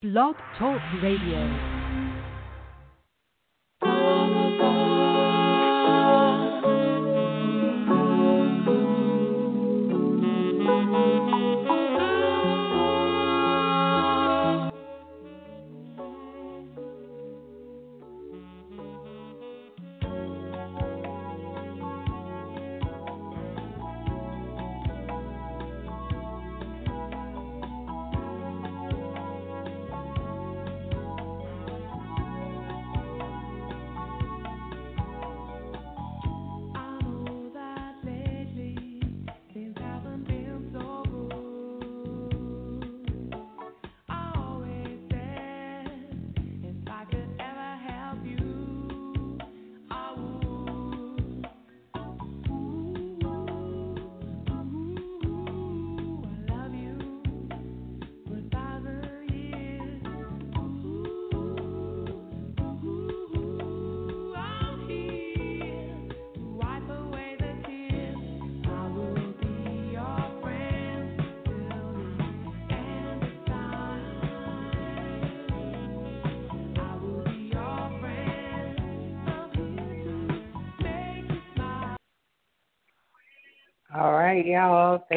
Blog Talk Radio.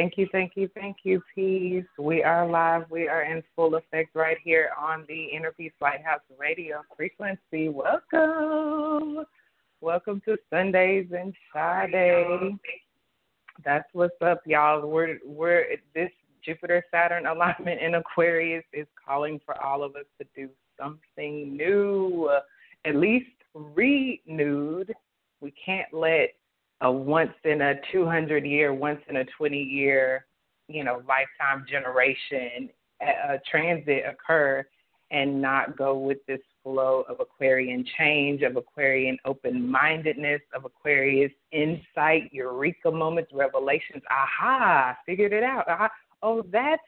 Thank you, thank you, thank you, peace. We are live. We are in full effect right here on the Inner Peace Lighthouse Radio frequency. Welcome. Welcome to Sundays and Friday. That's what's up, y'all. We're we're this Jupiter Saturn alignment in Aquarius is calling for all of us to do something new, at least renewed. We can't let a once in a 200 year, once in a 20 year, you know, lifetime generation a transit occur and not go with this flow of Aquarian change, of Aquarian open mindedness, of Aquarius insight, eureka moments, revelations. Aha, figured it out. Aha. Oh, that's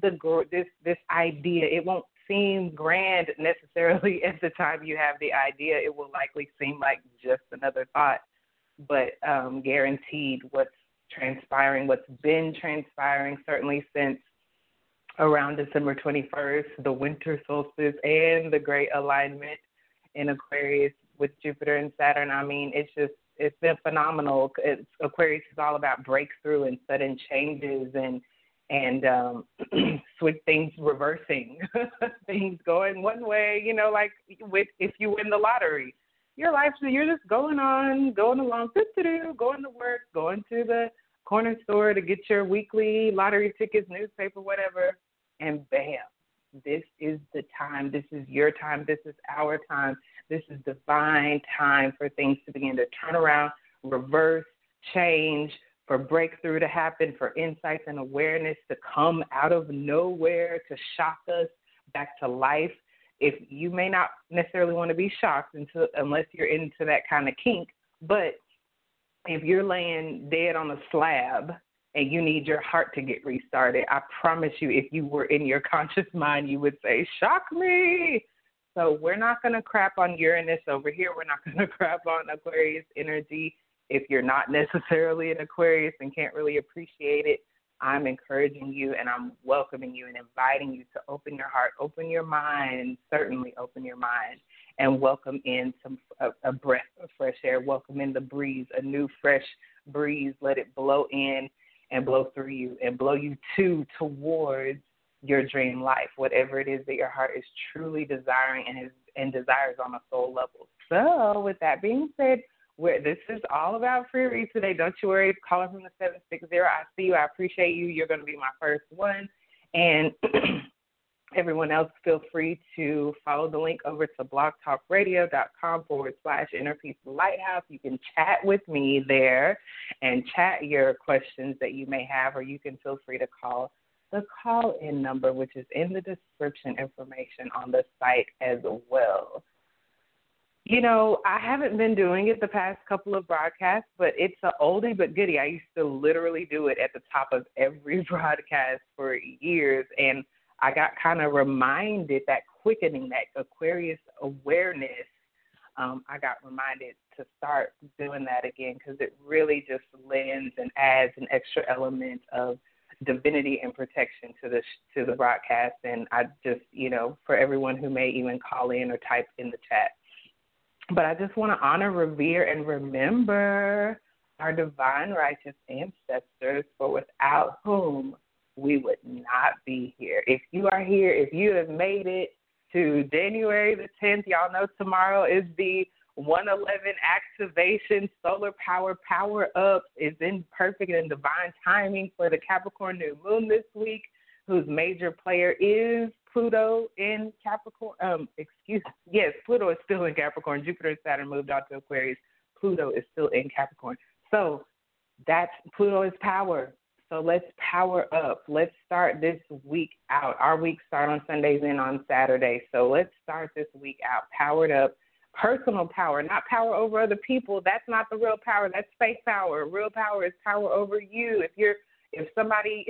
the this this idea. It won't seem grand necessarily at the time you have the idea. It will likely seem like just another thought but um, guaranteed what's transpiring, what's been transpiring certainly since around December 21st, the winter solstice and the great alignment in Aquarius with Jupiter and Saturn. I mean, it's just it's been phenomenal. It's, Aquarius is all about breakthrough and sudden changes and and um switch things reversing things going one way you know like with if you win the lottery your life, so you're just going on, going along, going to work, going to the corner store to get your weekly lottery tickets, newspaper, whatever, and bam, this is the time. This is your time. This is our time. This is divine time for things to begin to turn around, reverse, change, for breakthrough to happen, for insights and awareness to come out of nowhere to shock us back to life if you may not necessarily want to be shocked until unless you're into that kind of kink, but if you're laying dead on a slab and you need your heart to get restarted, I promise you, if you were in your conscious mind, you would say, "Shock me." So we're not going to crap on Uranus over here. We're not going to crap on Aquarius energy. If you're not necessarily an Aquarius and can't really appreciate it, I'm encouraging you and I'm welcoming you and inviting you to open your heart, open your mind, certainly open your mind, and welcome in some a, a breath of fresh air. Welcome in the breeze, a new fresh breeze. Let it blow in and blow through you and blow you to towards your dream life, whatever it is that your heart is truly desiring and is and desires on a soul level. So, with that being said, where this is all about free read today. Don't you worry, calling from the seven six zero. I see you. I appreciate you. You're going to be my first one, and everyone else, feel free to follow the link over to blogtalkradio.com forward slash inner peace lighthouse. You can chat with me there and chat your questions that you may have, or you can feel free to call the call in number, which is in the description information on the site as well. You know, I haven't been doing it the past couple of broadcasts, but it's a oldie but goodie. I used to literally do it at the top of every broadcast for years, and I got kind of reminded that quickening, that Aquarius awareness. Um, I got reminded to start doing that again because it really just lends and adds an extra element of divinity and protection to the to the broadcast. And I just, you know, for everyone who may even call in or type in the chat. But I just want to honor, revere, and remember our divine righteous ancestors, for without whom we would not be here. If you are here, if you have made it to January the 10th, y'all know tomorrow is the 111 activation, solar power, power up is in perfect and divine timing for the Capricorn new moon this week, whose major player is Pluto in Capricorn. Um, excuse yes, Pluto is still in Capricorn. Jupiter and Saturn moved out to Aquarius. Pluto is still in Capricorn. So that's Pluto is power. So let's power up. Let's start this week out. Our week start on Sundays and on Saturdays. So let's start this week out powered up. Personal power, not power over other people. That's not the real power. That's fake power. Real power is power over you. If you're if somebody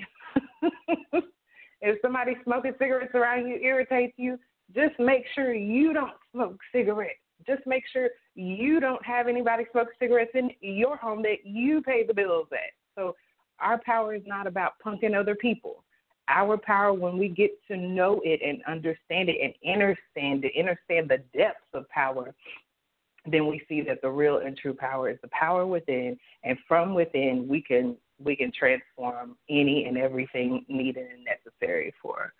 if somebody smoking cigarettes around you irritates you, just make sure you don't smoke cigarettes. Just make sure you don't have anybody smoke cigarettes in your home that you pay the bills at. So our power is not about punking other people. Our power, when we get to know it and understand it and understand it, understand the depths of power, then we see that the real and true power is the power within, and from within we can we can transform any and everything needed and necessary for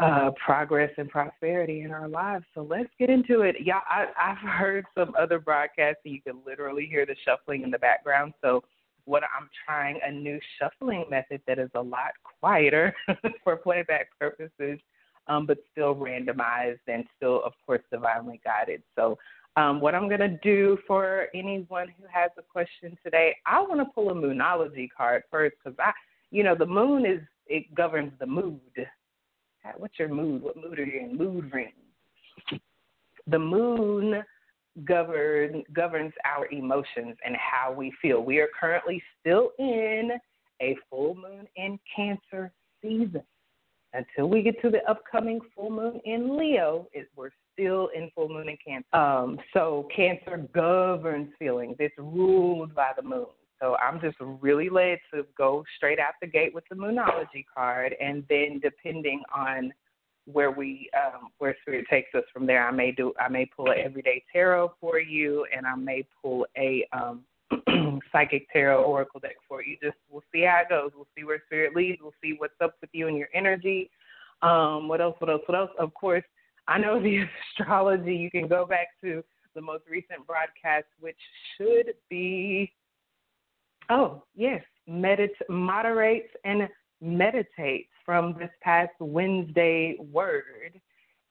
uh, progress and prosperity in our lives. So let's get into it. Yeah, I, I've heard some other broadcasts, and you can literally hear the shuffling in the background. So what I'm trying a new shuffling method that is a lot quieter for playback purposes, um, but still randomized and still, of course, divinely guided. So, um, what I'm going to do for anyone who has a question today, I want to pull a moonology card first because I, you know, the moon is it governs the mood. What's your mood? What mood are you in? Mood ring. The moon govern governs our emotions and how we feel. We are currently still in a full moon in Cancer season. Until we get to the upcoming full moon in Leo, it, we're still in full moon in Cancer. Um, so Cancer governs feelings. It's ruled by the moon. So I'm just really led to go straight out the gate with the Moonology card, and then depending on where we um, where spirit takes us from there. I may do I may pull an everyday tarot for you, and I may pull a um, psychic tarot oracle deck for you. Just we'll see how it goes. We'll see where spirit leads. We'll see what's up with you and your energy. Um, what else? What else? What else? Of course, I know the astrology. You can go back to the most recent broadcast, which should be. Oh yes, medit moderates and meditates from this past Wednesday word.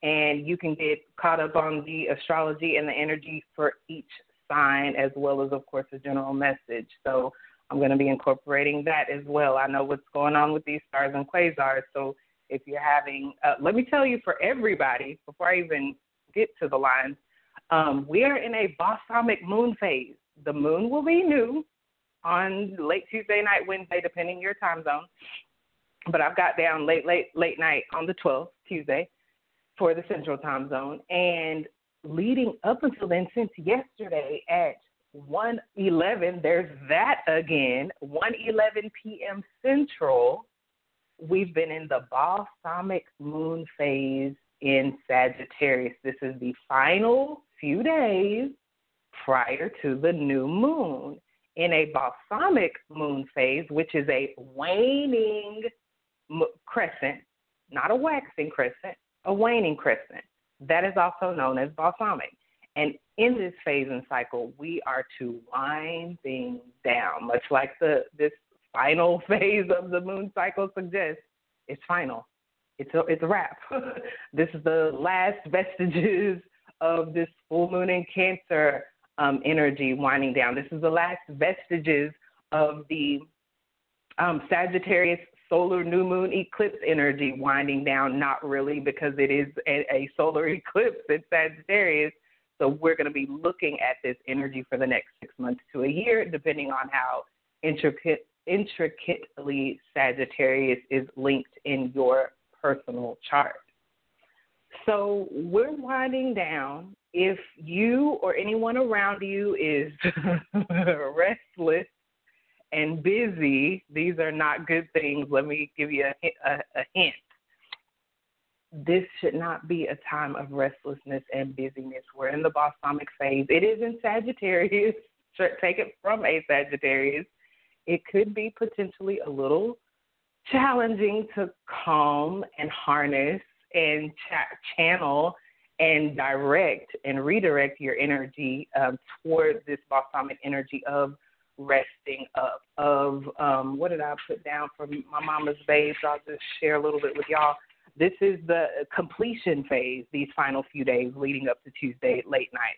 And you can get caught up on the astrology and the energy for each sign, as well as, of course, a general message. So I'm going to be incorporating that as well. I know what's going on with these stars and quasars. So if you're having, uh, let me tell you for everybody, before I even get to the lines, um, we are in a balsamic moon phase. The moon will be new on late Tuesday night, Wednesday, depending your time zone but I've got down late, late, late night on the 12th, Tuesday, for the Central Time Zone. And leading up until then, since yesterday at 1:11, there's that again. 1:11 p.m. Central. We've been in the balsamic moon phase in Sagittarius. This is the final few days prior to the new moon in a balsamic moon phase, which is a waning crescent, not a waxing crescent, a waning crescent. That is also known as balsamic. And in this phase and cycle, we are to wind things down, much like the this final phase of the moon cycle suggests. It's final. It's a, it's a wrap. this is the last vestiges of this full moon in Cancer um, energy winding down. This is the last vestiges of the um, Sagittarius solar new moon eclipse energy winding down. Not really, because it is a, a solar eclipse in Sagittarius. So we're going to be looking at this energy for the next six months to a year, depending on how intricate, intricately Sagittarius is linked in your personal chart. So we're winding down. If you or anyone around you is restless and busy, these are not good things. Let me give you a, a, a hint. This should not be a time of restlessness and busyness. We're in the balsamic phase. It is in Sagittarius. Take it from a Sagittarius. It could be potentially a little challenging to calm and harness and ch- channel and direct and redirect your energy um, toward this balsamic energy of resting up. Of um, what did I put down for my mama's babes? I'll just share a little bit with y'all. This is the completion phase. These final few days leading up to Tuesday late night.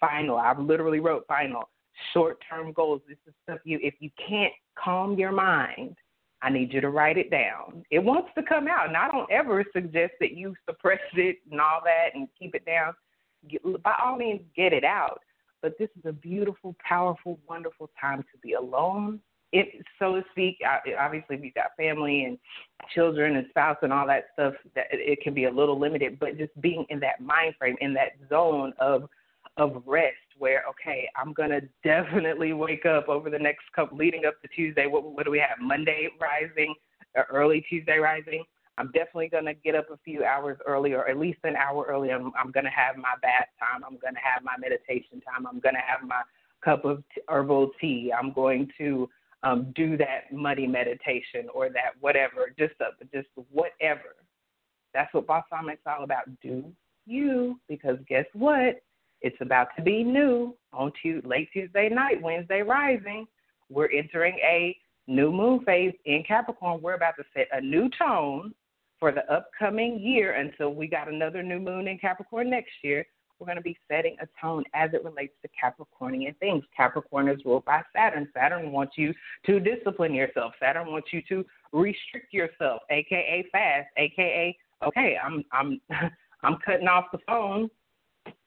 Final. I literally wrote final. Short term goals. This is stuff you. If you can't calm your mind I need you to write it down. It wants to come out, and I don't ever suggest that you suppress it and all that and keep it down. Get, by all means, get it out. But this is a beautiful, powerful, wonderful time to be alone, it, so to speak. Obviously, if you've got family and children and spouse and all that stuff, that it can be a little limited. But just being in that mind frame, in that zone of of rest where okay, I'm gonna definitely wake up over the next couple leading up to Tuesday. What what do we have? Monday rising, or early Tuesday rising. I'm definitely gonna get up a few hours early, or at least an hour early. I'm, I'm gonna have my bath time. I'm gonna have my meditation time. I'm gonna have my cup of herbal tea. I'm going to um, do that muddy meditation or that whatever, just a, just whatever. That's what balsamic's all about. Do you because guess what? It's about to be new on Tuesday, late Tuesday night, Wednesday rising. We're entering a new moon phase in Capricorn. We're about to set a new tone for the upcoming year until we got another new moon in Capricorn next year. We're going to be setting a tone as it relates to Capricornian things. Capricorn is ruled by Saturn. Saturn wants you to discipline yourself. Saturn wants you to restrict yourself, aka fast, aka okay, I'm I'm I'm cutting off the phone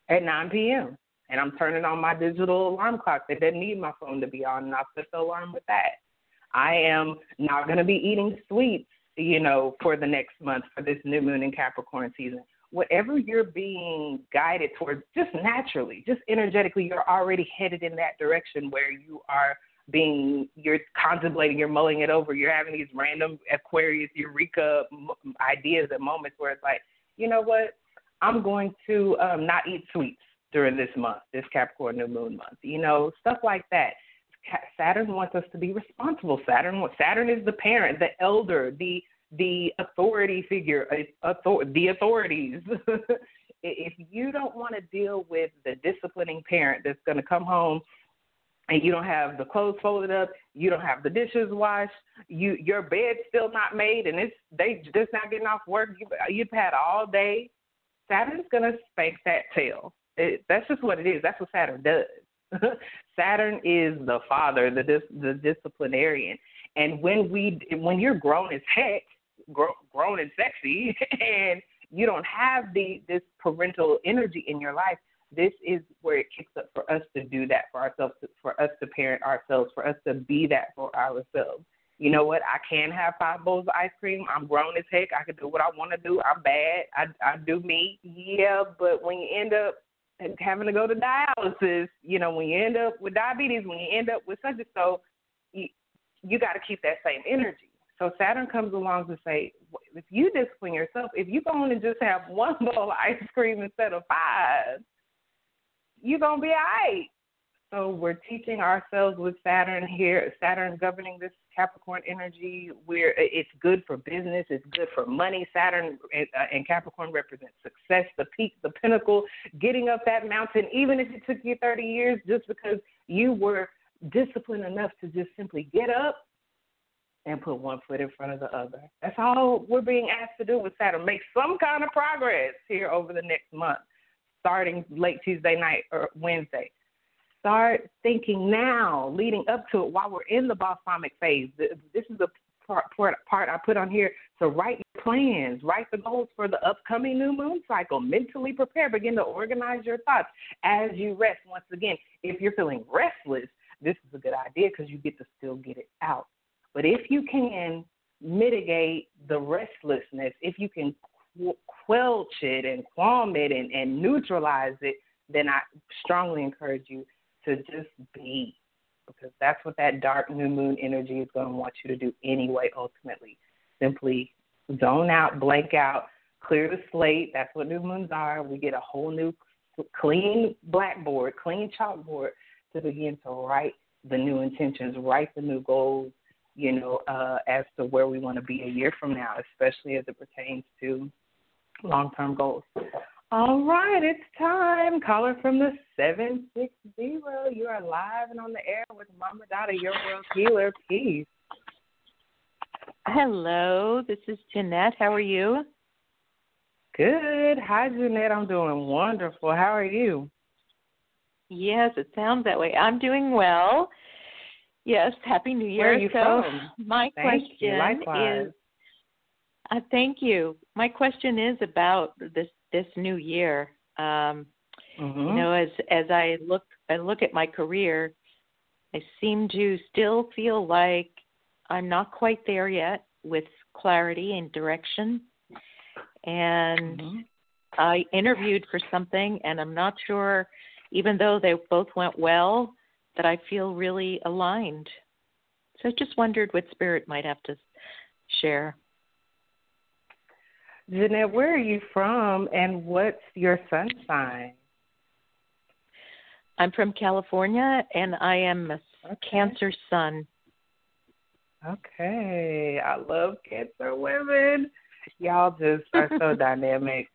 at 9 p.m. And I'm turning on my digital alarm clock that doesn't need my phone to be on, and I'll set the alarm with that. I am not going to be eating sweets, you know, for the next month for this new moon in Capricorn season. Whatever you're being guided towards, just naturally, just energetically, you're already headed in that direction where you are being, you're contemplating, you're mulling it over, you're having these random Aquarius, Eureka ideas at moments where it's like, you know what? I'm going to um, not eat sweets during this month, this Capricorn new moon month. You know, stuff like that. Saturn wants us to be responsible. Saturn Saturn is the parent, the elder, the the authority figure, uh, author, the authorities. if you don't want to deal with the disciplining parent that's going to come home and you don't have the clothes folded up, you don't have the dishes washed, you your bed's still not made, and it's they just not getting off work. You, you've had all day Saturn's going to spank that tail. It, that's just what it is. That's what Saturn does. Saturn is the father, the dis, the disciplinarian. And when we when you're grown as heck, grown, grown and sexy, and you don't have the this parental energy in your life, this is where it kicks up for us to do that for ourselves, for us to parent ourselves, for us to be that for ourselves you know what? I can have five bowls of ice cream. I'm grown as heck. I can do what I want to do. I'm bad. I I do me. Yeah, but when you end up having to go to dialysis, you know, when you end up with diabetes, when you end up with such and so, you you got to keep that same energy. So Saturn comes along to say, if you discipline yourself, if you go on and just have one bowl of ice cream instead of five, you're gonna be alright. So we're teaching ourselves with Saturn here, Saturn governing this Capricorn energy. We're it's good for business, it's good for money. Saturn and, uh, and Capricorn represent success, the peak, the pinnacle, getting up that mountain, even if it took you 30 years, just because you were disciplined enough to just simply get up and put one foot in front of the other. That's all we're being asked to do with Saturn. Make some kind of progress here over the next month, starting late Tuesday night or Wednesday start thinking now, leading up to it while we're in the balsamic phase. This is the part, part, I put on here to write your plans, write the goals for the upcoming new moon cycle. Mentally prepare, begin to organize your thoughts as you rest. Once again, if you're feeling restless, this is a good idea because you get to still get it out. But if you can mitigate the restlessness, if you can quell it and qualm it and, and neutralize it, then I strongly encourage you to just be. because that's what that dark new moon energy is going to want you to do anyway, ultimately. Simply zone out, blank out, clear the slate. That's what new moons are. We get a whole new clean blackboard, clean chalkboard to begin to write the new intentions, write the new goals, you know, uh, as to where we want to be a year from now, especially as it pertains to long term goals. All right, it's time. Caller from the 760. You are live and on the air with Mama Dada, your world healer. Peace. Hello, this is Jeanette. How are you? Good. Hi, Jeanette. I'm doing wonderful. How are you? Yes, it sounds that way. I'm doing well. Yes, Happy New Year. Where are you so from? My thank question is uh, thank you. My question is about this this new year. Um, mm-hmm. You know, as as I look I look at my career, I seem to still feel like I'm not quite there yet with clarity and direction. And mm-hmm. I interviewed for something, and I'm not sure, even though they both went well, that I feel really aligned. So I just wondered what spirit might have to share. Jeanette, where are you from and what's your sun sign? I'm from California and I am a okay. Cancer sun. Okay. I love Cancer women. Y'all just are so dynamic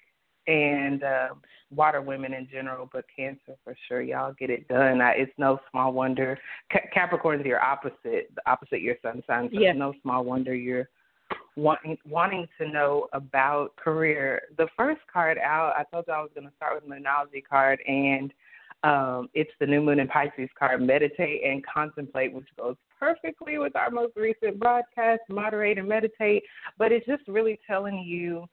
and uh, water women in general, but Cancer for sure. Y'all get it done. I, it's no small wonder. Ca- Capricorn is your opposite, the opposite your sun sign. So yeah. it's no small wonder you're wanting wanting to know about career. The first card out, I told you I was going to start with an Moonology card, and um, it's the New Moon in Pisces card. Meditate and contemplate, which goes perfectly with our most recent broadcast. Moderate and meditate, but it's just really telling you.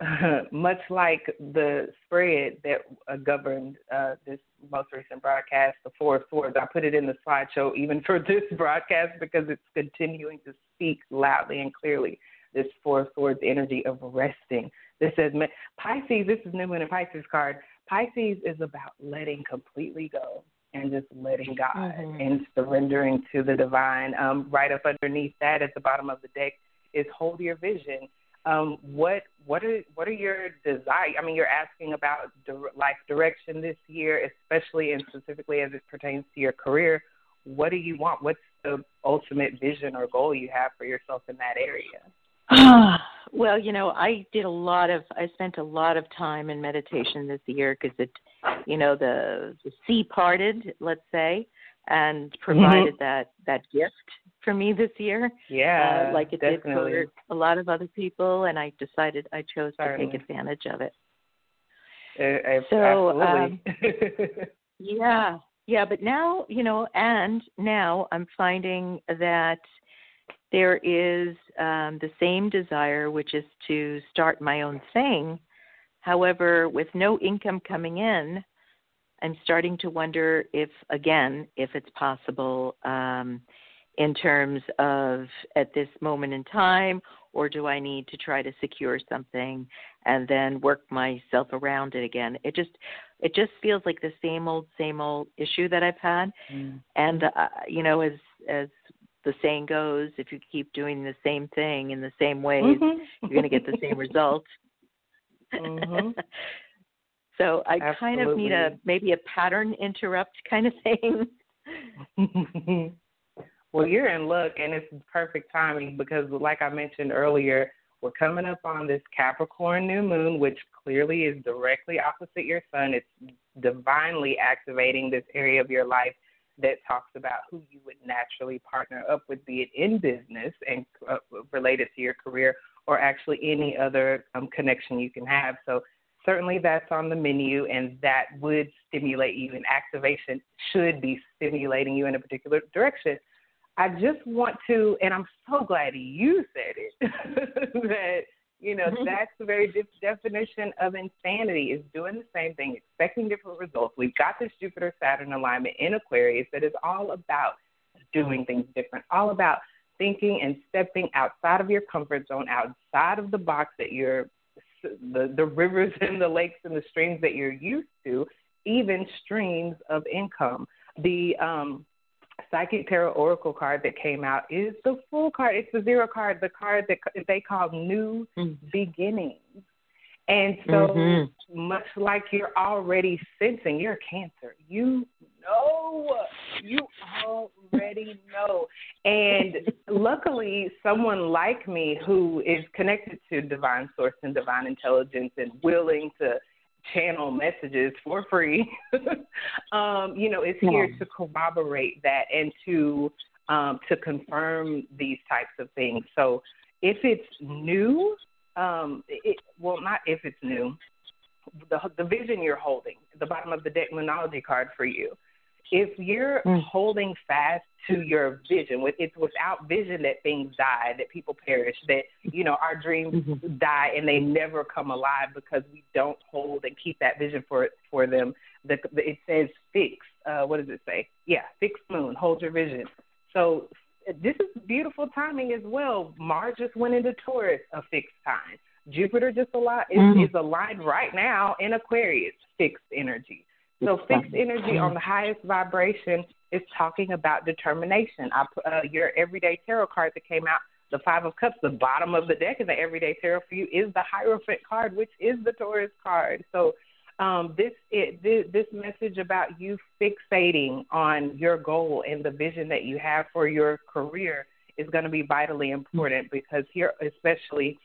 much like the spread that uh, governed uh, this most recent broadcast, the Four of Swords, I put it in the slideshow even for this broadcast because it's continuing to speak loudly and clearly. This Four of Swords energy of resting. This says Pisces. This is New Moon and Pisces card. Pisces is about letting completely go and just letting God mm-hmm. and surrendering to the divine. Um, right up underneath that, at the bottom of the deck, is hold your vision. Um, what what are what are your desires? I mean, you're asking about life direction this year, especially and specifically as it pertains to your career. What do you want? What's the ultimate vision or goal you have for yourself in that area? well, you know, I did a lot of I spent a lot of time in meditation this year because it, you know, the the sea parted, let's say, and provided mm-hmm. that that gift for me this year. Yeah, uh, like it definitely. did for a lot of other people, and I decided I chose Certainly. to take advantage of it. Uh, so, absolutely. Um, yeah, yeah, but now you know, and now I'm finding that there is um, the same desire, which is to start my own thing. However, with no income coming in, I'm starting to wonder if, again, if it's possible um, in terms of at this moment in time, or do I need to try to secure something and then work myself around it again? It just it just feels like the same old same old issue that I've had, mm. and uh, you know, as as the saying goes, if you keep doing the same thing in the same ways, mm-hmm. you're going to get the same results. mm-hmm. so I Absolutely. kind of need a maybe a pattern interrupt kind of thing. well, you're in luck, and it's perfect timing because, like I mentioned earlier, we're coming up on this Capricorn new moon, which clearly is directly opposite your sun. It's divinely activating this area of your life that talks about who you would naturally partner up with, be it in business and uh, related to your career, or actually any other um, connection you can have. So certainly that's on the menu, and that would stimulate you, and activation should be stimulating you in a particular direction. I just want to, and I'm so glad you said it, that, you know, Mm-hmm. that's the very de- definition of insanity is doing the same thing, expecting different results. We've got this Jupiter Saturn alignment in Aquarius that is all about doing things different, all about thinking and stepping outside of your comfort zone, outside of the box that you're the the rivers and the lakes and the streams that you're used to, even streams of income. The um Psychic Tarot Oracle card that came out is the Fool card. It's the zero card, the card that they call New mm-hmm. Beginnings. And so, mm-hmm. much like you're already sensing, you're Cancer. You know, you already know. And luckily, someone like me who is connected to divine source and divine intelligence and willing to channel messages for free, um, you know, is here to corroborate that and to um, to confirm these types of things. So if it's new, um, it, well, not if it's new, the the vision you're holding, the bottom of the deck moonology card for you if you're mm. holding fast to your vision, with it's without vision that things die, that people perish, that you know our dreams mm-hmm. die and they never come alive because we don't hold and keep that vision for for them. The, the, it says fix. Uh, what does it say? Yeah, fix moon. Hold your vision. So this is beautiful timing as well. Mars just went into Taurus, a fixed time. Jupiter just a lot is, mm. is aligned right now in Aquarius, fixed energy. So fixed energy on the highest vibration is talking about determination. I, uh, your everyday tarot card that came out, the Five of Cups, the bottom of the deck in the everyday tarot for you is the Hierophant card, which is the Taurus card. So um, this, it, this this message about you fixating on your goal and the vision that you have for your career is going to be vitally important because here, especially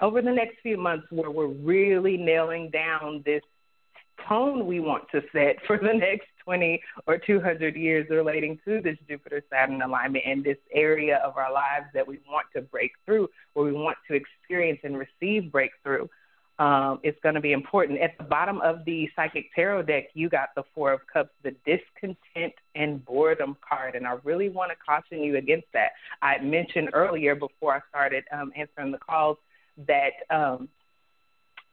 over the next few months, where we're really nailing down this tone we want to set for the next 20 or 200 years relating to this Jupiter Saturn alignment and this area of our lives that we want to break through, where we want to experience and receive breakthrough. Um, it's going to be important. At the bottom of the Psychic Tarot deck, you got the Four of Cups, the discontent and boredom card, and I really want to caution you against that. I mentioned earlier before I started um, answering the calls that um,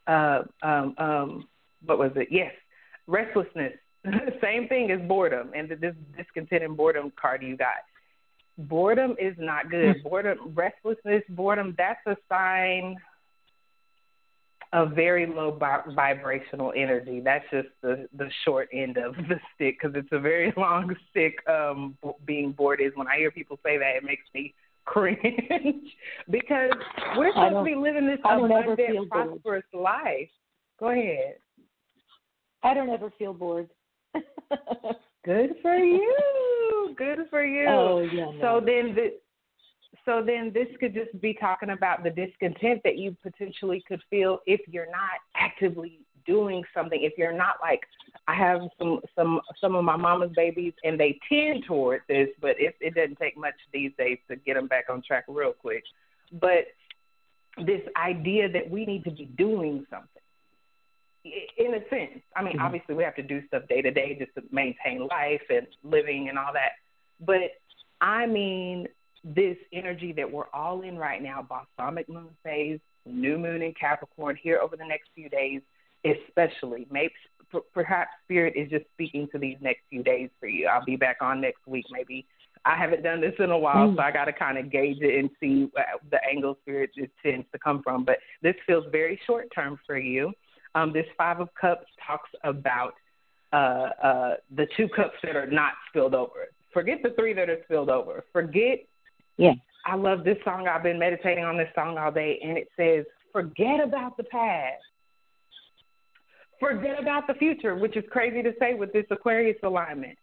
uh, um, um, what was it? Yes, restlessness. Same thing as boredom, and this discontent and boredom card you got. Boredom is not good. Hmm. boredom, restlessness, boredom. That's a sign of very low vibrational energy. That's just the the short end of the stick because it's a very long stick. Um, being bored is when I hear people say that, it makes me cringe because we're supposed to be living this abundant, prosperous life. Go ahead. I don't ever feel bored. Good for you. Good for you. Oh yeah. No. So then the, so then this could just be talking about the discontent that you potentially could feel if you're not actively doing something. If you're not like I have some some some of my mama's babies and they tend toward this, but it it doesn't take much these days to get them back on track real quick. But this idea that we need to be doing something in a sense. I mean, mm-hmm. obviously we have to do stuff day to day just to maintain life and living and all that. But I mean, this energy that we're all in right now, balsamic moon phase, new moon in Capricorn here over the next few days, especially. Maybe perhaps spirit is just speaking to these next few days for you. I'll be back on next week, maybe. I haven't done this in a while, mm. so I got to kind of gauge it and see the angle spirit tends to come from. But this feels very short term for you. Um, this Five of Cups talks about uh, uh, the two cups that are not spilled over. Forget the three that are spilled over. Forget. Yeah. I love this song. I've been meditating on this song all day, and it says, "Forget about the past. Forget about the future," which is crazy to say with this Aquarius alignment.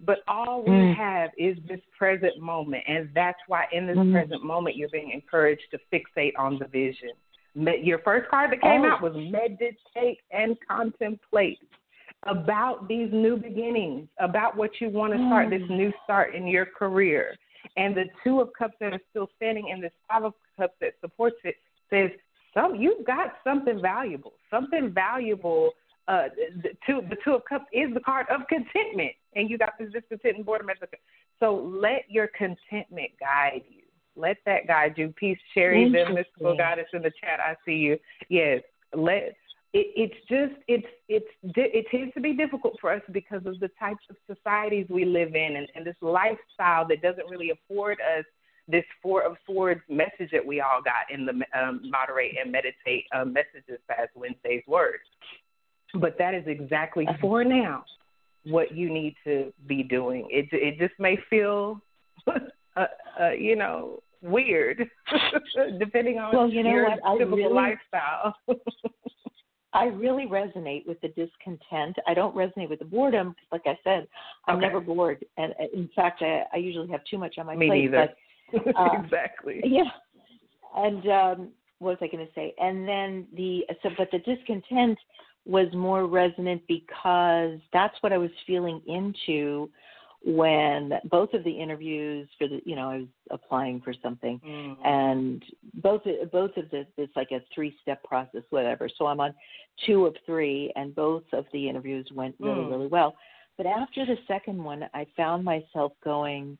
But all we mm. have is this present moment, and that's why in this mm. present moment you're being encouraged to fixate on the vision your first card that came oh. out was meditate and contemplate about these new beginnings, about what you want to start, mm. this new start in your career. And the two of cups that are still standing and this five of cups that supports it says some you've got something valuable. Something valuable. Uh, the two the two of cups is the card of contentment, and you got this discontent and boredom. So let your contentment guide you. Let that guide you. Peace, Sherry, the mystical goddess in the chat. I see you. Yes, let. It, it's just it's it's it tends to be difficult for us because of the types of societies we live in and, and this lifestyle that doesn't really afford us this four of swords message that we all got in the um, moderate and meditate um, messages past Wednesday's words. But that is exactly uh-huh. for now. what you need to be doing. It it just may feel, uh, uh, you know, weird, depending on well, you know your what? Typical really, lifestyle. I really resonate with the discontent. I don't resonate with the boredom because, like I said, I'm Okay. never bored, and uh, in fact, I, I usually have too much on my Me plate. neither. But uh, exactly. yeah, and um, what was I going to say? And then the so, but the discontent was more resonant because that's what I was feeling into when both of the interviews for the you know I was applying for something Mm. and both both of the it's like a three step process whatever so i'm on two of three and both of the interviews went really Mm. really well but after the second one i found myself going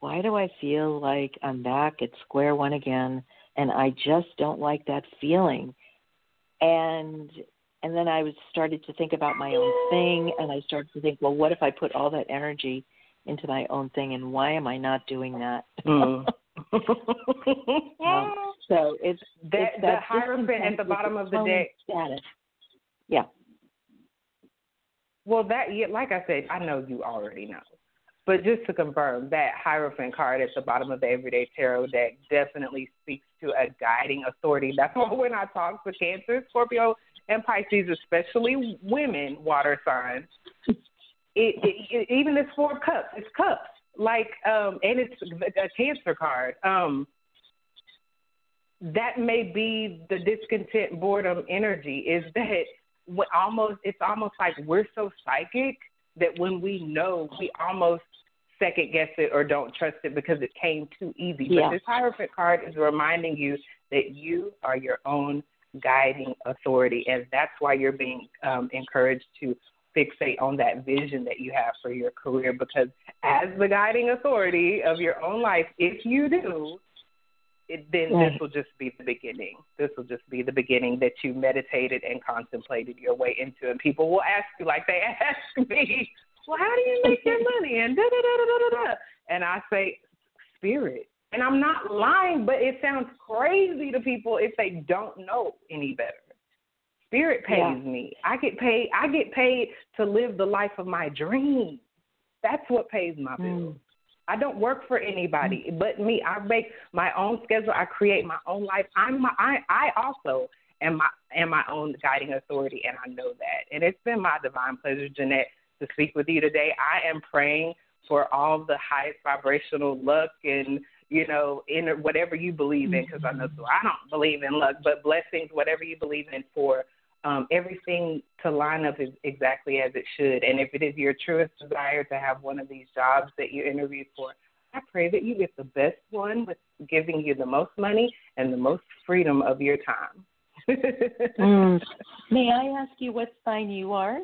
why do i feel like i'm back at square one again and i just don't like that feeling and and then i was started to think about my own thing and i started to think well what if i put all that energy into my own thing and why am i not doing that Mm. Um, so it's that it's the hierophant at the bottom of the deck. Status. Yeah. Well, that like I said, I know you already know, but just to confirm, that hierophant card at the bottom of the Everyday Tarot deck definitely speaks to a guiding authority. That's why when I talk to Cancer, Scorpio, and Pisces, especially women water signs, it, it, it even it's four cups. It's cups, like um, and it's a Cancer card. Um, that may be the discontent boredom energy is that when almost it's almost like we're so psychic that when we know we almost second guess it or don't trust it because it came too easy. Yeah. But this Hierophant card is reminding you that you are your own guiding authority, and that's why you're being um, encouraged to fixate on that vision that you have for your career. Because as the guiding authority of your own life, if you do, it, then this will just be the beginning. This will just be the beginning that you meditated and contemplated your way into. And people will ask you, like they ask me, well, how do you make your money? And da da da da da da. And I say, spirit. And I'm not lying, but it sounds crazy to people if they don't know any better. Spirit pays Yeah. me. I get paid. I get paid to live the life of my dreams. That's what pays my bills. Mm. I don't work for anybody but me. I make my own schedule. I create my own life. I'm my I I also am my am my own guiding authority and I know that. And it's been my divine pleasure, Jeanette, to speak with you today. I am praying for all the highest vibrational luck and you know, in whatever you believe in, because I know so I don't believe in luck, but blessings, whatever you believe in, for um, everything to line up is exactly as it should. And if it is your truest desire to have one of these jobs that you interviewed for, I pray that you get the best one with giving you the most money and the most freedom of your time. Mm. May I ask you what sign you are?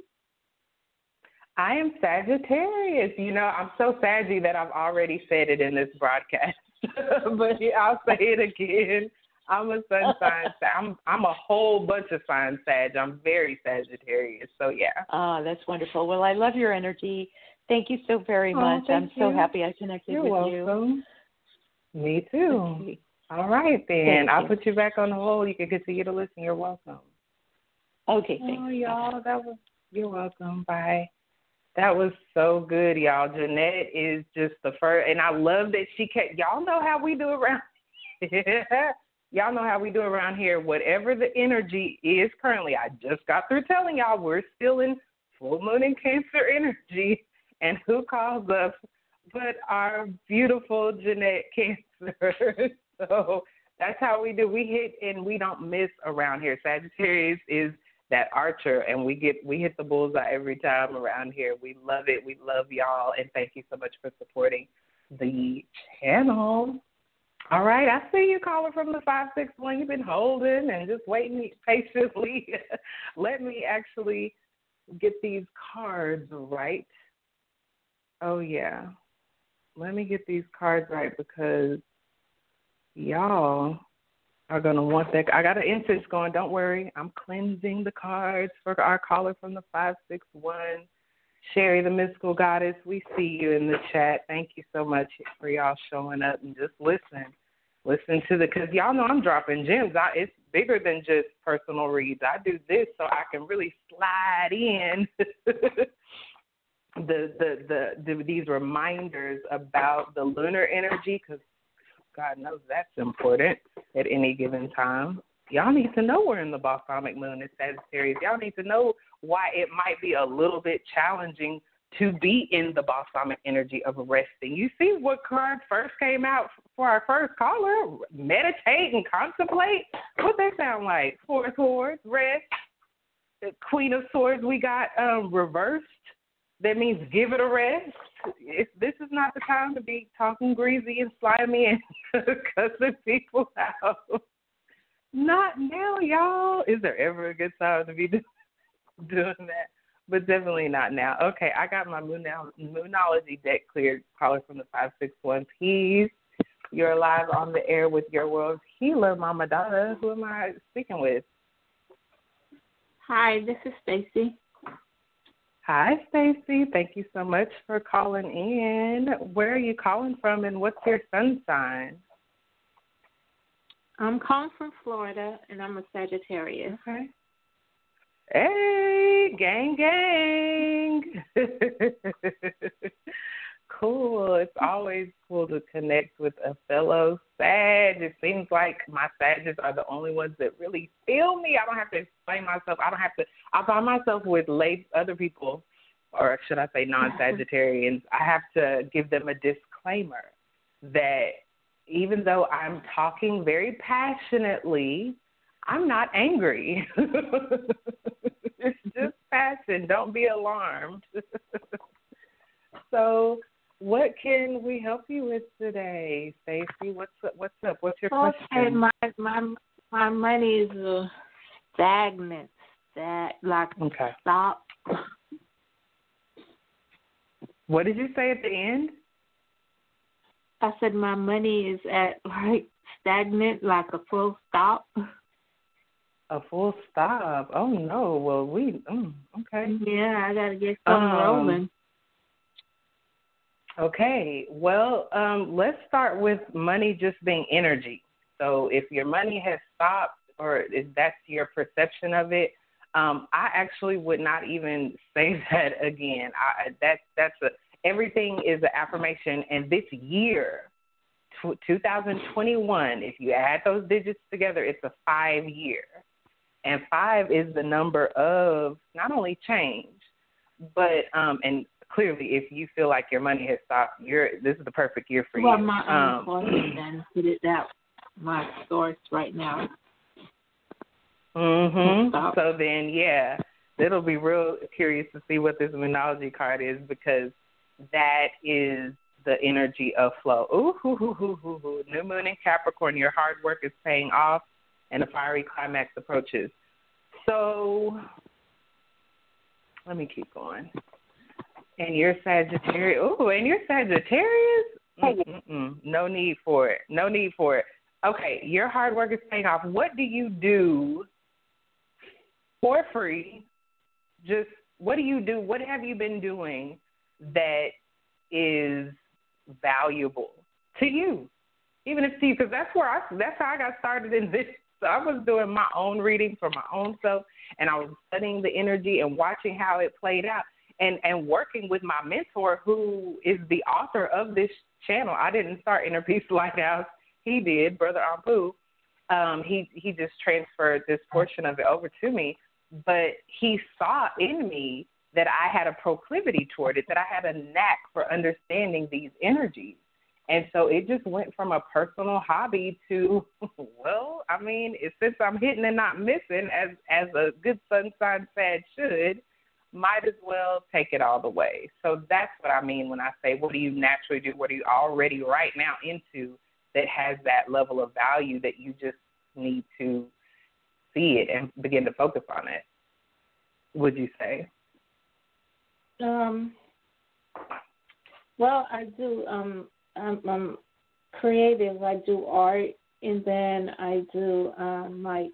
I am Sagittarius. You know, I'm so saggy that I've already said it in this broadcast. but yeah, I'll say it again. I'm a sun sign. I'm I'm a whole bunch of sign Sag. I'm very Sagittarius. So yeah. Ah, that's wonderful. Well, I love your energy. Thank you so very Oh, much. I'm so happy I connected You're with you. welcome. Me too. Okay. All right then. Thank I'll you. put you back on the hold. You can continue to listen. You're welcome. Okay, thanks. Oh, y'all, that was you're welcome. Bye. That was so good, y'all. Jeanette is just the first, and I love that she kept. Y'all know how we do around. y'all know how we do around here. Whatever the energy is currently, I just got through telling y'all we're still in full moon and Cancer energy, and who calls us but our beautiful Jeanette Cancer. so that's how we do. We hit and we don't miss around here. Sagittarius is that archer and we get we hit the bullseye every time around here. We love it. We love y'all and thank you so much for supporting the channel. All right, I see you calling from the five six one. You've been holding and just waiting patiently. Let me actually get these cards right. Oh yeah. Let me get these cards right because y'all are gonna want that. I got an incense going. Don't worry. I'm cleansing the cards for our caller from the five six one. Sherry, the mystical goddess. We see you in the chat. Thank you so much for y'all showing up and just listen. Listen to the because y'all know I'm dropping gems. I, it's bigger than just personal reads. I do this so I can really slide in the, the the the these reminders about the lunar energy because God knows that's important at any given time. Y'all need to know we're in the balsamic moon in Sagittarius. Y'all need to know why it might be a little bit challenging to be in the balsamic energy of resting. You see what card first came out for our first caller? Meditate and contemplate. What they sound like? Four swords, rest. The Queen of Swords we got um reversed. That means give it a rest. If this is not the time to be talking greasy and slimy and cussing people out. Not now, y'all. Is there ever a good time to be doing that? but definitely not now. Okay, I got my moon now Moonology deck cleared. Caller from the 561 Peace. You're live on the air with your world's healer, Mama Dada. Who am I speaking with? Hi, this is Stacy. Hi, Stacy. Thank you so much for calling in. Where are you calling from, and what's your sun sign? I'm calling from Florida, and I'm a Sagittarius. Okay. Hey, gang, gang. cool. It's always cool to connect with a fellow Sag. It seems like my Sages are the only ones that really feel me. I don't have to explain myself. I don't have to. I find myself with late other people, or should I say non Sagittarians, I have to give them a disclaimer that even though I'm talking very passionately, I'm not angry. it's just passion. Don't be alarmed. so, what can we help you with today, Stacy? What's up? What's up? What's your okay, question? my my my money is uh, stagnant. That like okay. stop. What did you say at the end? I said my money is at like stagnant, like a full stop. A full stop. Oh no. Well, we mm, okay. Yeah, I gotta get something um, rolling. Okay. Well, um, let's start with money just being energy. So if your money has stopped, or if that's your perception of it, um, I actually would not even say that again. I, that's that's a everything is an affirmation, and this year. 2021, if you add those digits together, it's a five year. And five is the number of not only change, but um, and clearly, if you feel like your money has stopped, you're this is the perfect year for well, you. my um, then put it that my source right now. Mhm. So then, yeah, it'll be real curious to see what this Moonology card is because that is the energy of flow. Ooh, hoo, hoo, hoo, hoo, hoo. new moon in Capricorn. Your hard work is paying off and a fiery climax approaches. So let me keep going. And you're Sagittarius. Oh, and you're Sagittarius? Mm-mm-mm. No need for it. No need for it. Okay, your hard work is paying off. What do you do for free? Just what do you do? What have you been doing that is valuable to you? Even if to you, because that's where I that's how I got started in this so I was doing my own reading for my own self, and I was studying the energy and watching how it played out, and and working with my mentor, who is the author of this channel. I didn't start Inner Peace Lighthouse; he did, Brother Ampu. Um, he he just transferred this portion of it over to me, but he saw in me that I had a proclivity toward it, that I had a knack for understanding these energies. And so it just went from a personal hobby to, well, I mean, since I'm hitting and not missing, as as a good sun sign Sag should, might as well take it all the way. So that's what I mean when I say, what do you naturally do? What are you already right now into that has that level of value that you just need to see it and begin to focus on it? Would you say? Um. Well, I do. Um, I'm, I'm creative. I do art, and then I do um, like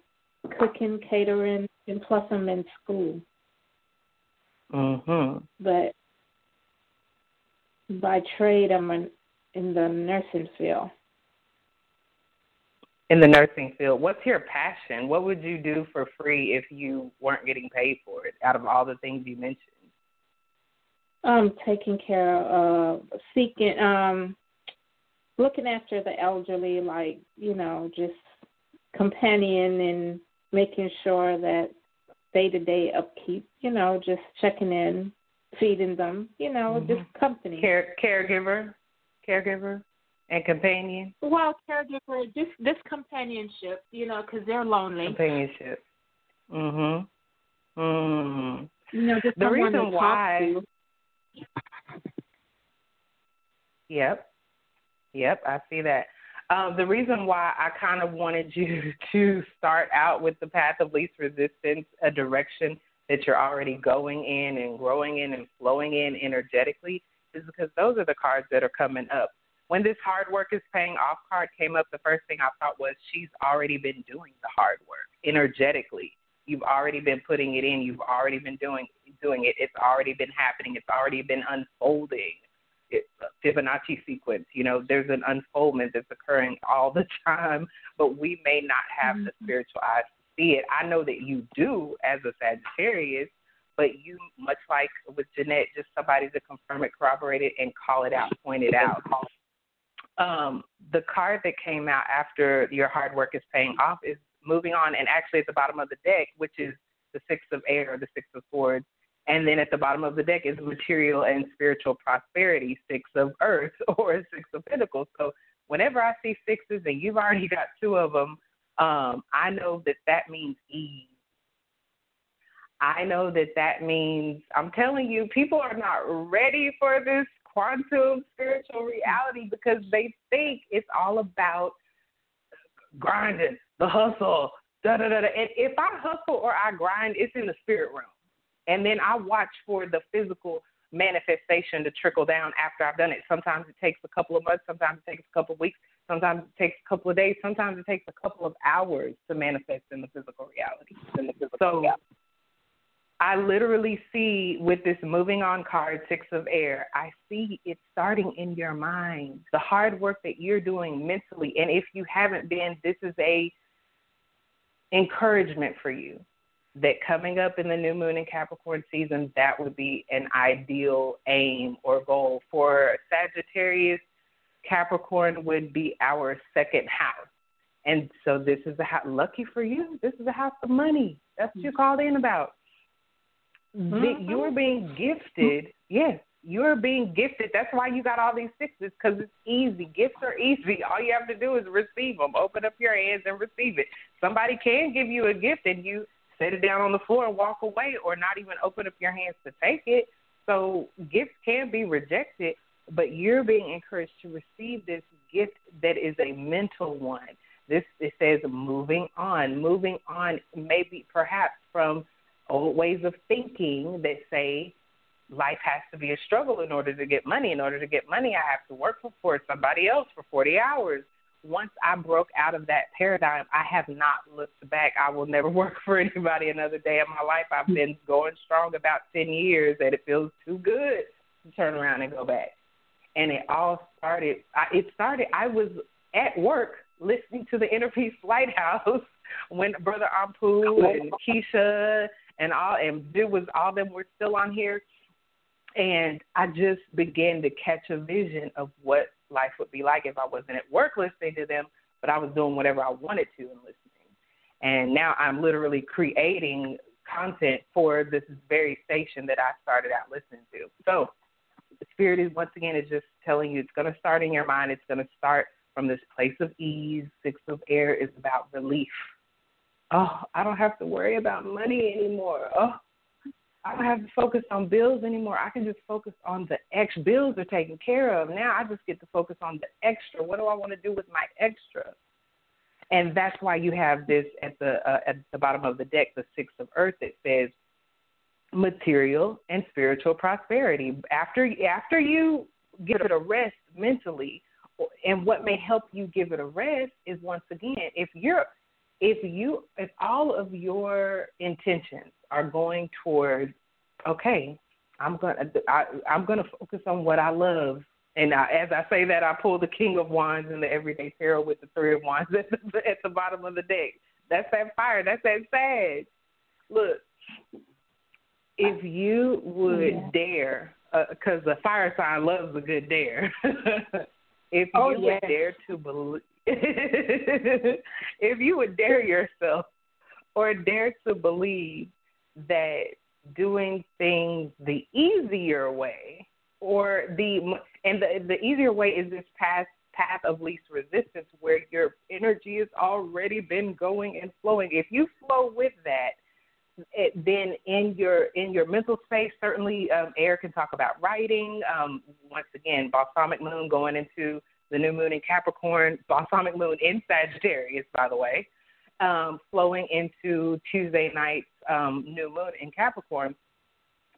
cooking, catering, and plus I'm in school. Mhm. But by trade, I'm in, in the nursing field. In the nursing field, what's your passion? What would you do for free if you weren't getting paid for it? Out of all the things you mentioned. Um, taking care of seeking um looking after the elderly, like, you know, just companion and making sure that day to day upkeep, you know, just checking in, feeding them, you know, mm-hmm. just company. Care caregiver, caregiver, and companion. Well, caregiver, just this companionship, you know, because they're lonely. Companionship. Mhm. Mhm. You know, just the reason why. Yep. Yep, I see that. Um, the reason why I kind of wanted you to start out with the path of least resistance, a direction that you're already going in and growing in and flowing in energetically, is because those are the cards that are coming up. When this hard work is paying off card came up, the first thing I thought was she's already been doing the hard work energetically. You've already been putting it in. You've already been doing doing it. It's already been happening. It's already been unfolding. Fibonacci sequence. You know, there's an unfoldment that's occurring all the time, but we may not have mm-hmm. the spiritual eyes to see it. I know that you do as a Sagittarius, but you, much like with Jeanette, just somebody to confirm it, corroborate it, and call it out, point it out. Um, the card that came out after your hard work is paying off is moving on, and actually at the bottom of the deck, which is the Six of Air, or the Six of Swords, and then at the bottom of the deck is material and spiritual prosperity, six of earth or six of pentacles. So whenever I see sixes and you've already got two of them, um, I know that that means ease. I know that that means, I'm telling you, people are not ready for this quantum spiritual reality because they think it's all about grinding, the hustle, da da da. da. And if I hustle or I grind, it's in the spirit realm. And then I watch for the physical manifestation to trickle down after I've done it. Sometimes it takes a couple of months, sometimes it takes a couple of weeks, sometimes it takes a couple of days, sometimes it takes a couple of hours to manifest in the physical reality. In the physical so reality. I literally see with this moving on card, Six of Air, I see it starting in your mind. The hard work that you're doing mentally. And if you haven't been, this is a encouragement for you that coming up in the new moon and Capricorn season, that would be an ideal aim or goal. For Sagittarius, Capricorn would be our second house. And so this is a house, lucky for you, this is a house of money. That's what you called in about. Mm-hmm. You're being gifted. Yes, you're being gifted. That's why you got all these sixes because it's easy. Gifts are easy. All you have to do is receive them. Open up your hands and receive it. Somebody can give you a gift and you set it down on the floor and walk away or not even open up your hands to take it. So gifts can be rejected, but you're being encouraged to receive this gift that is a mental one. This it says moving on, moving on maybe perhaps from old ways of thinking that say life has to be a struggle in order to get money. In order to get money, I have to work for, for somebody else for 40 hours once I broke out of that paradigm, I have not looked back. I will never work for anybody another day of my life. I've been going strong about 10 years and it feels too good to turn around and go back. And it all started, I, it started, I was at work listening to the Inner Peace Lighthouse when Brother Ampu and Keisha and all, and it was all them were still on here. And I just began to catch a vision of what life would be like if I wasn't at work listening to them, but I was doing whatever I wanted to and listening. And now I'm literally creating content for this very station that I started out listening to. So the spirit is once again is just telling you it's going to start in your mind. It's going to start from this place of ease. Six of air is about relief. Oh, I don't have to worry about money anymore. Oh, I don't have to focus on bills anymore. I can just focus on the extra bills are taken care of. Now I just get to focus on the extra. What do I want to do with my extra? And that's why you have this at the uh, at the bottom of the deck, the six of earth that says material and spiritual prosperity. After after you give it a rest mentally, and what may help you give it a rest is once again if you're if you if all of your intentions are going towards okay i'm going to I, i'm going to focus on what i love and I, as i say that i pull the king of wands in the everyday tarot with the three of wands at the, at the bottom of the deck that's that fire that's that sage look if you would yeah. dare because uh, the fire sign loves a good dare. if oh, you yes. would dare to believe, if you would dare yourself or dare to believe that doing things the easier way or the and the the easier way is this path path of least resistance where your energy has already been going and flowing. If you flow with that it, then in your in your mental space certainly um, air can talk about writing um, once again balsamic moon going into the new moon in capricorn balsamic moon in sagittarius by the way um, flowing into Tuesday night's um, new moon in Capricorn,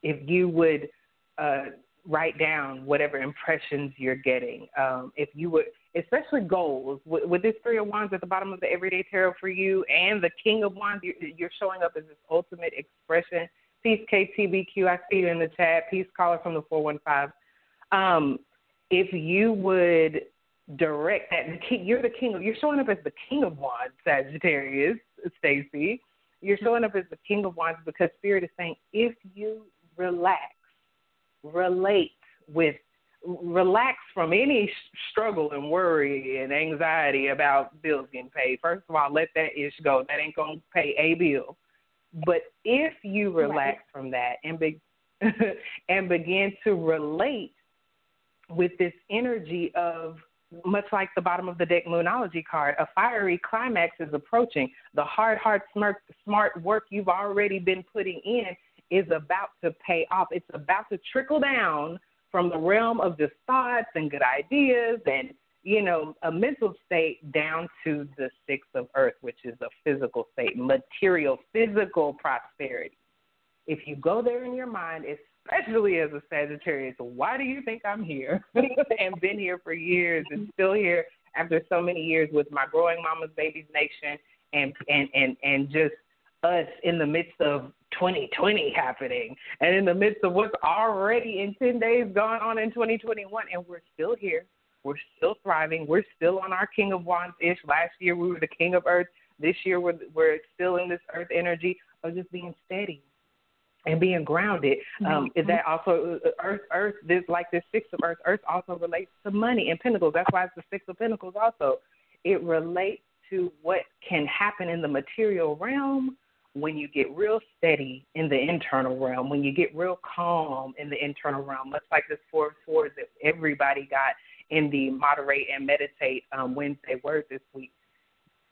if you would uh, write down whatever impressions you're getting, um, if you would, especially goals, with, with this Three of Wands at the bottom of the Everyday Tarot for you and the King of Wands, you're, you're showing up as this ultimate expression. Peace, KTBQ, I see you in the chat. Peace, caller from the 415. Um, if you would direct that. The king, you're the king. Of, you're showing up as the king of wands, Sagittarius, Stacy. You're showing up as the king of wands because spirit is saying if you relax, relate with, relax from any struggle and worry and anxiety about bills getting paid. First of all, let that ish go. That ain't gonna pay a bill. But if you relax right. from that and be, and begin to relate with this energy of much like the bottom of the deck moonology card, a fiery climax is approaching. The hard, hard, smart, smart work you've already been putting in is about to pay off. It's about to trickle down from the realm of just thoughts and good ideas and, you know, a mental state down to the six of earth, which is a physical state, material, physical prosperity. If you go there in your mind, it's especially as a Sagittarius. Why do you think I'm here and been here for years and still here after so many years with my growing mama's babies nation and and and and just us in the midst of 2020 happening and in the midst of what's already in 10 days going on in 2021 and we're still here. We're still thriving. We're still on our King of Wands ish. Last year we were the King of Earth. This year we're we're still in this Earth energy of just being steady, and being grounded. Um, mm-hmm. That also uh, Earth, Earth, this like this six of Earth, Earth also relates to money and Pentacles. That's why it's the six of Pentacles. Also, it relates to what can happen in the material realm when you get real steady in the internal realm, when you get real calm in the internal realm, much like this four of swords that everybody got in the moderate and meditate um, Wednesday word this week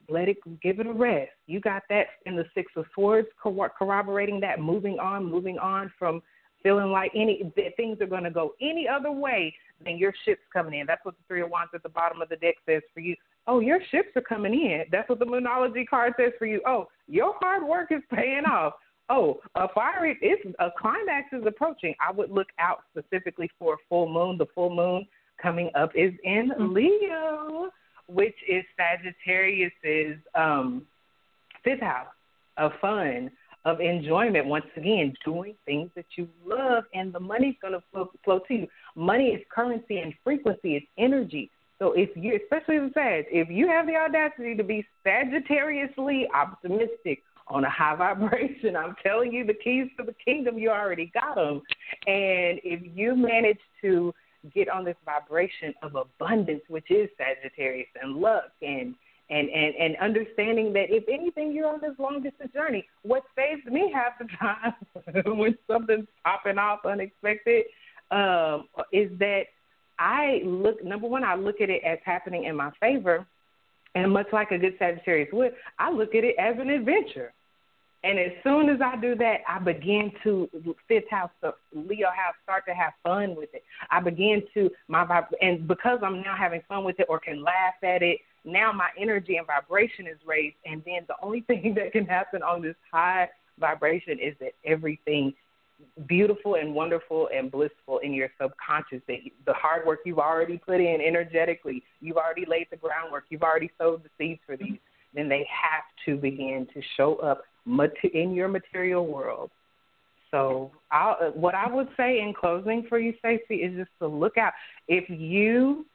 let it give it a rest. You got that in the six of swords, corroborating that, moving on, moving on from feeling like any that things are going to go any other way than your ship's coming in. That's what the three of wands at the bottom of the deck says for you. Oh, your ships are coming in. That's what the moonology card says for you. Oh, your hard work is paying off. Oh, a fiery it's a climax is approaching. I would look out specifically for a full moon. The full moon coming up is in mm-hmm. Leo which is Sagittarius's um, fifth house of fun, of enjoyment. Once again, doing things that you love, and the money's going to flow, flow to you. Money is currency and frequency; it's energy. So if you, especially a Sag, if you have the audacity to be Sagittariusly optimistic on a high vibration, I'm telling you the keys to the kingdom, you already got them. And if you manage to get on this vibration of abundance, which is Sagittarius and luck and and and and understanding that if anything, you're on this long distance journey. What saves me half the time when something's popping off unexpected um, is that I look number one, I look at it as happening in my favor, and much like a good Sagittarius would, I look at it as an adventure. And as soon as I do that, I begin to fifth house, uh, Leo house, start to have fun with it. I begin to my and because I'm now having fun with it or can laugh at it, now my energy and vibration is raised. And then the only thing that can happen on this high vibration is that everything beautiful and wonderful and blissful in your subconscious that the hard work you've already put in energetically you've already laid the groundwork you've already sowed the seeds for these then they have to begin to show up in your material world. So, uh, what I would say in closing for you, Stacey, is just to look out. If you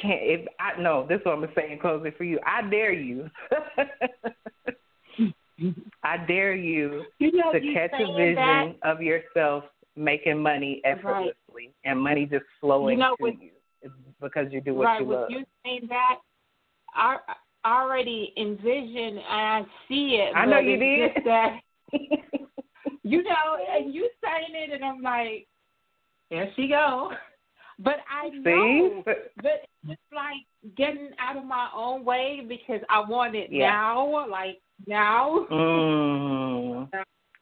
can't, if I no, this is what I'm gonna say in closing for you. I dare you. I dare you, you know, to catch a vision that. of yourself making money effortlessly right. and money just flowing you know, to with, you because you do what right, you with love. you saying that, I, I already envision and I see it. I know you did. That, you know, and you saying it, and I'm like, there she go. But I know, See? but it's like getting out of my own way because I want it yeah. now, like now. Mm.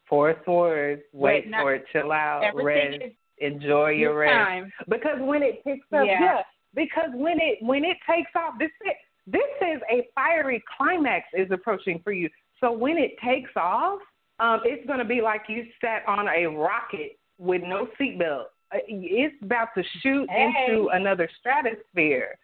Four Swords. Wait for it. Chill out. Rest. Is, enjoy your rest. Time. Because when it picks up, yeah. yeah. Because when it when it takes off, this is, this is a fiery climax is approaching for you. So when it takes off, um, it's going to be like you sat on a rocket with no seatbelt. Uh, it's about to shoot hey. into another stratosphere.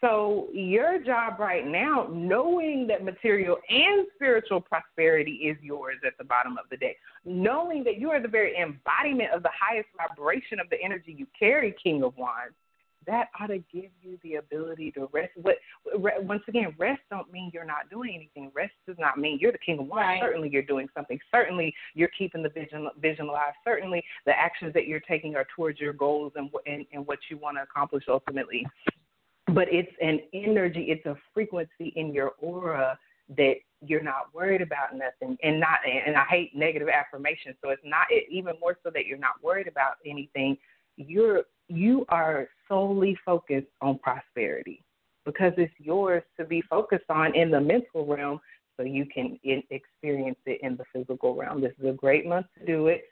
So your job right now, knowing that material and spiritual prosperity is yours at the bottom of the day, knowing that you are the very embodiment of the highest vibration of the energy you carry, King of Wands, that ought to give you the ability to rest. What once again, rest don't mean you're not doing anything. Rest does not mean you're the king of wands. Right. Certainly, you're doing something. Certainly, you're keeping the vision vision alive. Certainly, the actions that you're taking are towards your goals and and, and what you want to accomplish ultimately. But it's an energy. It's a frequency in your aura that you're not worried about nothing and not and I hate negative affirmations so it's not it, even more so that you're not worried about anything you're you are solely focused on prosperity because it's yours to be focused on in the mental realm so you can experience it in the physical realm. This is a great month to do it.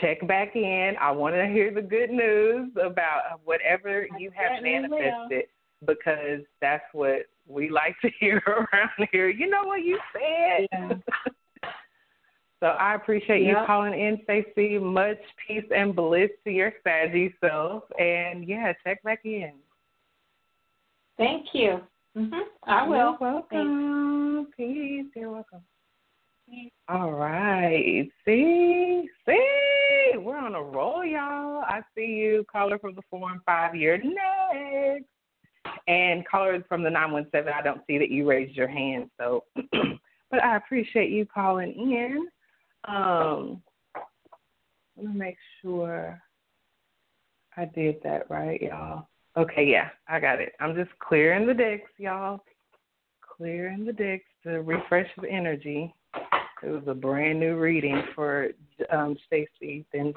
Check back in. I want to hear the good news about whatever you have manifested because that's what we like to hear around here. You know what you said? Yeah. So I appreciate yep. you calling in, Stacey. Much peace and bliss to your saggy self. And yeah, check back in. Thank you. Mm-hmm. I will. You're welcome. Peace. You're welcome. All right. See? See? We're on a roll, y'all. I see you. Caller from the four and five. You're next. And caller from the 917, I don't see that you raised your hand. So, but I appreciate you calling in. Um, let me make sure I did that right, y'all. Okay, yeah, I got it. I'm just clearing the decks, y'all. Clearing the decks to refresh the energy. It was a brand new reading for um, Stacy and.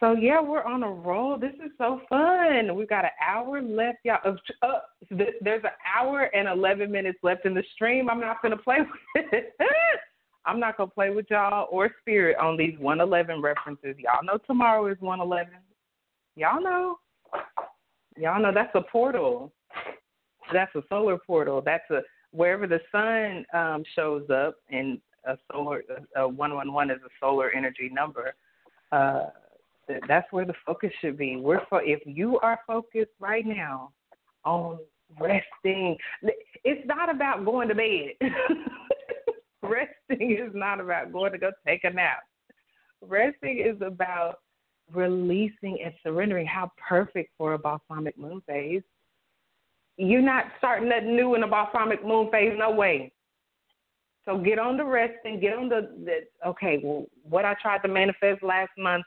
So yeah, we're on a roll. This is so fun. We've got an hour left, y'all. Uh, there's an hour and eleven minutes left in the stream. I'm not gonna play with it. I'm not gonna play with y'all or spirit on these 111 references. Y'all know tomorrow is 111. Y'all know. Y'all know that's a portal. That's a solar portal. That's a wherever the sun um, shows up, and a solar a 111 is a solar energy number. Uh, that's where the focus should be. We're fo- if you are focused right now on resting, it's not about going to bed. resting is not about going to go take a nap. Resting is about releasing and surrendering. How perfect for a balsamic moon phase. You're not starting nothing new in a balsamic moon phase, no way. So get on the resting, get on the, the okay, well, what I tried to manifest last month,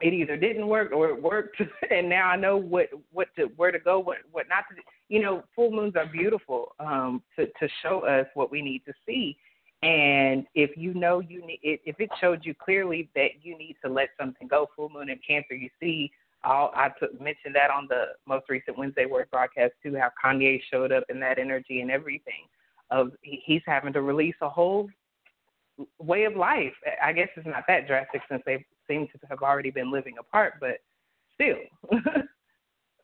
it either didn't work or it worked and now I know what what to where to go, what what not to you know, full moons are beautiful um to to show us what we need to see and if you know you need, if it showed you clearly that you need to let something go, full moon in Cancer, you see, I'll, I took, mentioned that on the most recent Wednesday Word broadcast too, how Kanye showed up in that energy and everything. Of he's having to release a whole way of life. I guess it's not that drastic since they seem to have already been living apart, but still,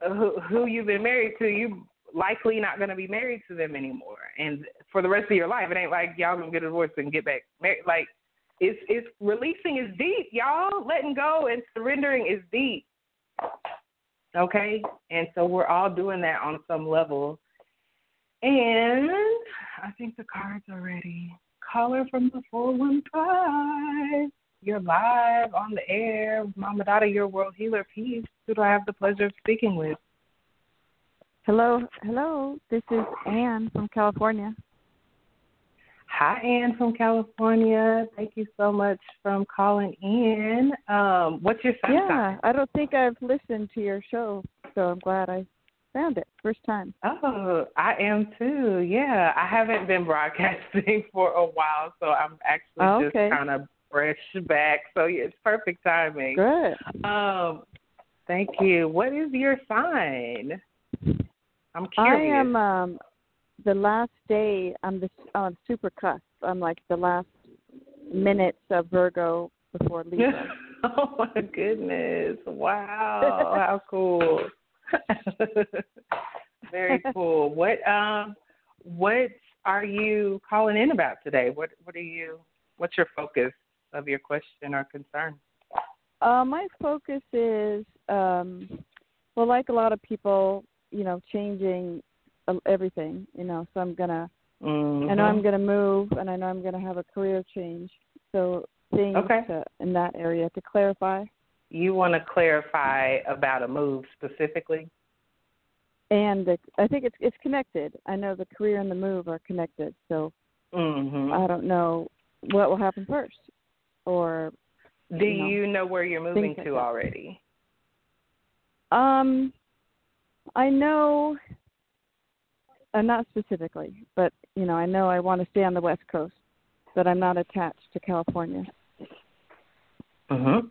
who, who you've been married to, you likely not going to be married to them anymore, and for the rest of your life. It ain't like y'all gonna get a divorce and get back married. Like it's it's releasing is deep, y'all. Letting go and surrendering is deep. Okay, and so we're all doing that on some level. And I think the cards are ready. Caller from the four one five. You're live on the air, Mama Dada, your world healer. Peace. Who do I have the pleasure of speaking with? Hello, hello. This is Anne from California. Hi, Ann from California. Thank you so much for calling in. Um, what's your sign? Yeah, I don't think I've listened to your show, so I'm glad I found it first time. Oh, I am too. Yeah, I haven't been broadcasting for a while, so I'm actually oh, okay. just kind of fresh back. So yeah, it's perfect timing. Good. Um, thank you. What is your sign? I'm curious. I am um the last day. I'm the I'm super cusp. I'm like the last minutes of Virgo before Libra. oh my goodness! Wow, how cool. Very cool. What um what are you calling in about today? What what are you what's your focus of your question or concern? Uh my focus is um well like a lot of people, you know, changing everything, you know, so I'm to mm-hmm. I know I'm going to move and I know I'm to have a career change. So things okay. to, in that area to clarify you want to clarify about a move specifically? And the, I think it's it's connected. I know the career and the move are connected. So mm-hmm. I don't know what will happen first, or do you know, you know where you're moving to already? Um, I know, uh, not specifically, but you know, I know I want to stay on the West Coast, but I'm not attached to California. Mhm.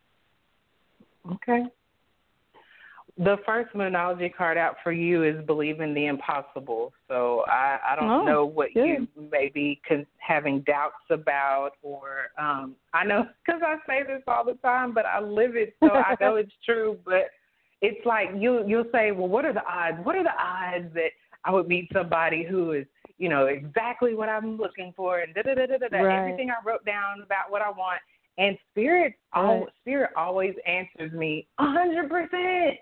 Okay. The first Moonology card out for you is believe in the impossible. So I, I don't oh, know what good. you may be con- having doubts about, or um, I know because I say this all the time, but I live it, so I know it's true. But it's like you you'll say, well, what are the odds? What are the odds that I would meet somebody who is you know exactly what I'm looking for and da da da da da. Right. Everything I wrote down about what I want and spirit, right. spirit always answers me a hundred percent.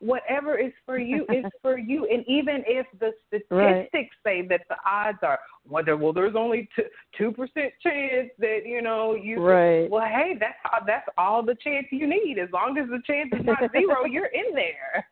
Whatever is for you is for you, and even if the statistics right. say that the odds are well, there's only two percent chance that you know you. Right. Well, hey, that's all, that's all the chance you need. As long as the chance is not zero, you're in there.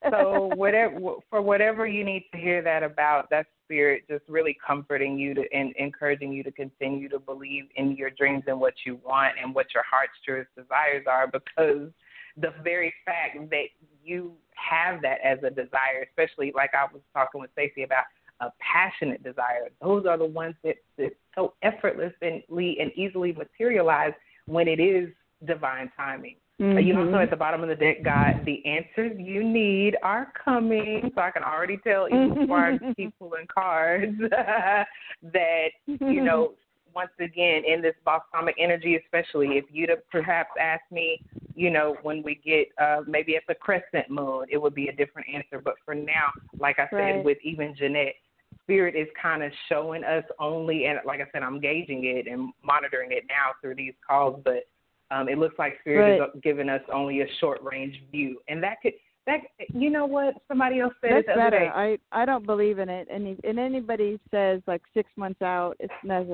so whatever for whatever you need to hear that about, that's spirit just really comforting you to and encouraging you to continue to believe in your dreams and what you want and what your heart's truest desires are because the very fact that you have that as a desire, especially like I was talking with Stacey about a passionate desire, those are the ones that, that so effortlessly and easily materialize when it is divine timing. Mm-hmm. You also at the bottom of the deck got the answers you need are coming. So I can already tell even before I keep pulling cards that, you know, once again in this balsamic energy especially, if you'd have perhaps asked me, you know, when we get uh maybe at the crescent moon, it would be a different answer. But for now, like I said, right. with even Jeanette, spirit is kind of showing us only and like I said, I'm gauging it and monitoring it now through these calls, but um, it looks like Spirit right. is giving us only a short range view, and that could that you know what somebody else said That's the better. Day. I I don't believe in it. And and anybody says like six months out, it's not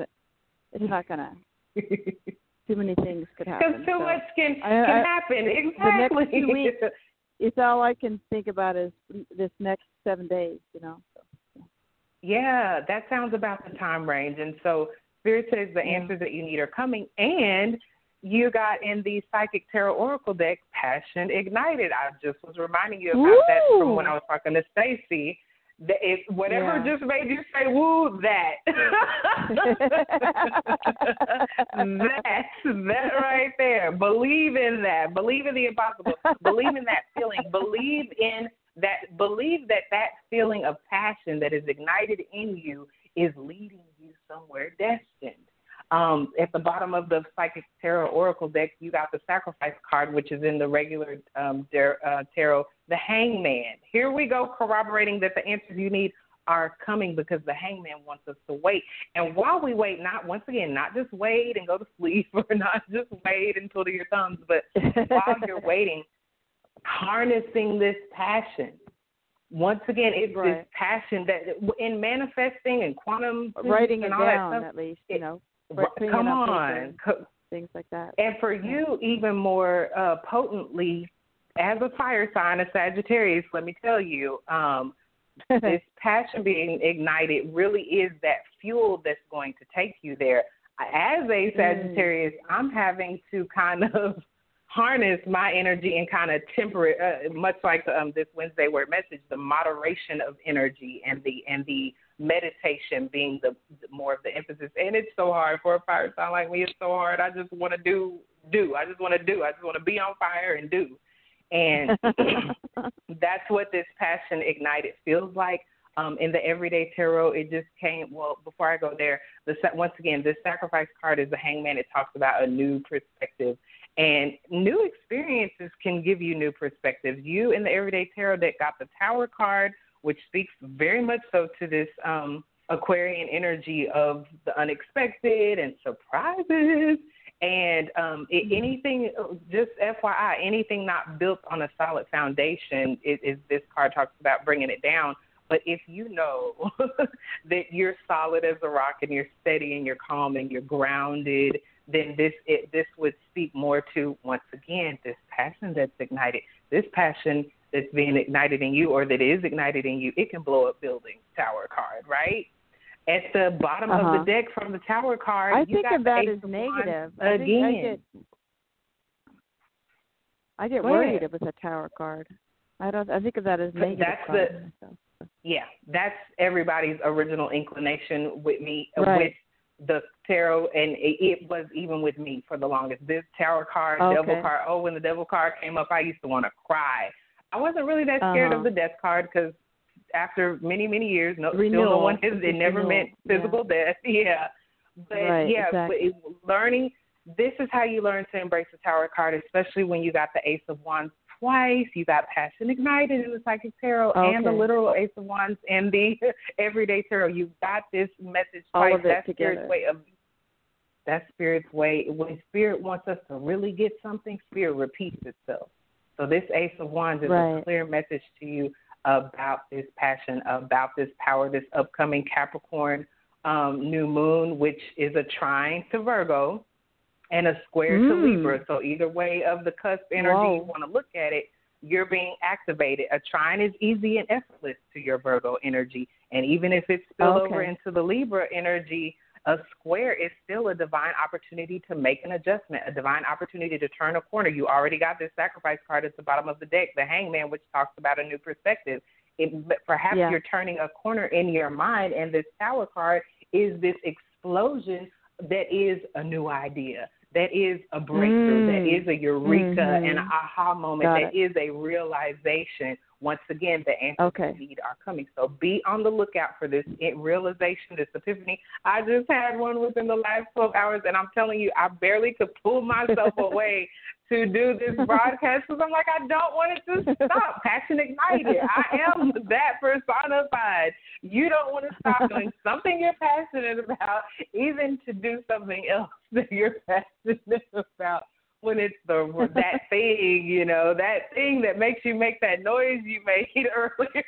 it's not gonna. too many things could happen. Because too so much can I, can I, happen. Exactly. The next two weeks, it's all I can think about is this next seven days. You know. Yeah, that sounds about the time range, and so Spirit says the answers that you need are coming, and you got in the Psychic Tarot Oracle deck, Passion Ignited. I just was reminding you about that from when I was talking to Stacy. That if whatever Yeah. just made you say woo, that that's that right there. Believe in that. Believe in the impossible. Believe in that feeling. Believe in that. Believe that that feeling of passion that is ignited in you is leading you somewhere destined. Um, at the bottom of the Psychic Tarot Oracle deck, you got the Sacrifice card, which is in the regular um, uh, tarot, the Hangman. Here we go, corroborating that the answers you need are coming because the Hangman wants us to wait. And while we wait, not once again, not just wait and go to sleep, or not just wait until your thumbs, but while you're waiting, harnessing this passion. Once again, it's right. this passion that in manifesting and quantum writing and it all down that stuff, at least, you know. Come on. things like that. and for you, even more uh, potently, as a fire sign, a Sagittarius, let me tell you, um, this passion being ignited really is that fuel that's going to take you there. As a mm. Sagittarius, mm. I'm having to kind of harness my energy and kind of temper it, uh, much like um, this Wednesday word message, the moderation of energy and the and the meditation being the, the more of the emphasis. And it's so hard for a fire sign like me. It's so hard. I just want to do do. I just want to do. I just want to be on fire and do. And that's what this passion ignited feels like. Um, in the everyday tarot, it just came. Well, before I go there, the once again, this sacrifice card is the hangman. It talks about a new perspective, and new experiences can give you new perspectives. You in the everyday tarot deck got the Tower card, which speaks very much so to this um, Aquarian energy of the unexpected and surprises and um, it, mm-hmm. anything, just FYI, anything not built on a solid foundation is, is this card talks about bringing it down. But if you know that you're solid as a rock and you're steady and you're calm and you're grounded, then this it, this would speak more to once again this passion that's ignited. This passion that's being ignited in you or that is ignited in you, it can blow up buildings. Tower card, right? at the bottom uh-huh. of the uh-huh. deck from the tower card. I think of that as negative. I again. I get, worried with a tower card. I don't. I think of that as negative. That's the. Yeah, that's everybody's original inclination with me right. with the tarot, and it, it, was even with me for the longest. This tower card, okay. devil card. Oh, when the devil card came up, I used to want to cry. I wasn't really that scared uh-huh. of the death card because after many many years. No, renewal. still no one has. It never renewal. meant physical yeah. death. Yeah, but right, yeah, exactly. but it, learning. This is how you learn to embrace the Tower card, especially when you got the Ace of Wands twice. You got Passion Ignited in the Psychic Tarot okay. and the literal Ace of Wands and the Everyday Tarot. You got this message All twice. of it That's together. Spirit's way of. That's Spirit's way. When Spirit wants us to really get something, Spirit repeats itself. So this Ace of Wands is right. a clear message to you about this passion, about this power, this upcoming Capricorn um, new moon, which is a trine to Virgo and a square mm. to Libra. So either way of the cusp energy Whoa. you want to look at it, you're being activated. A trine is easy and effortless to your Virgo energy. And even if it's spilled okay. over into the Libra energy, a square is still a divine opportunity to make an adjustment, a divine opportunity to turn a corner. You already got this sacrifice card at the bottom of the deck, the hangman, which talks about a new perspective. It, perhaps yeah. you're turning a corner in your mind, and this tower card is this explosion that is a new idea, that is a breakthrough, mm. that is a eureka, mm-hmm. an aha moment, got that it. is a realization once again, the answers okay. need are coming. So be on the lookout for this realization, this epiphany. I just had one within the last 12 hours, and I'm telling you, I barely could pull myself away to do this broadcast because I'm like, I don't want it to stop. Passion ignited. I am that personified. You don't want to stop doing something you're passionate about, even to do something else that you're passionate about when it's the that thing, you know, that thing that makes you make that noise you made earlier.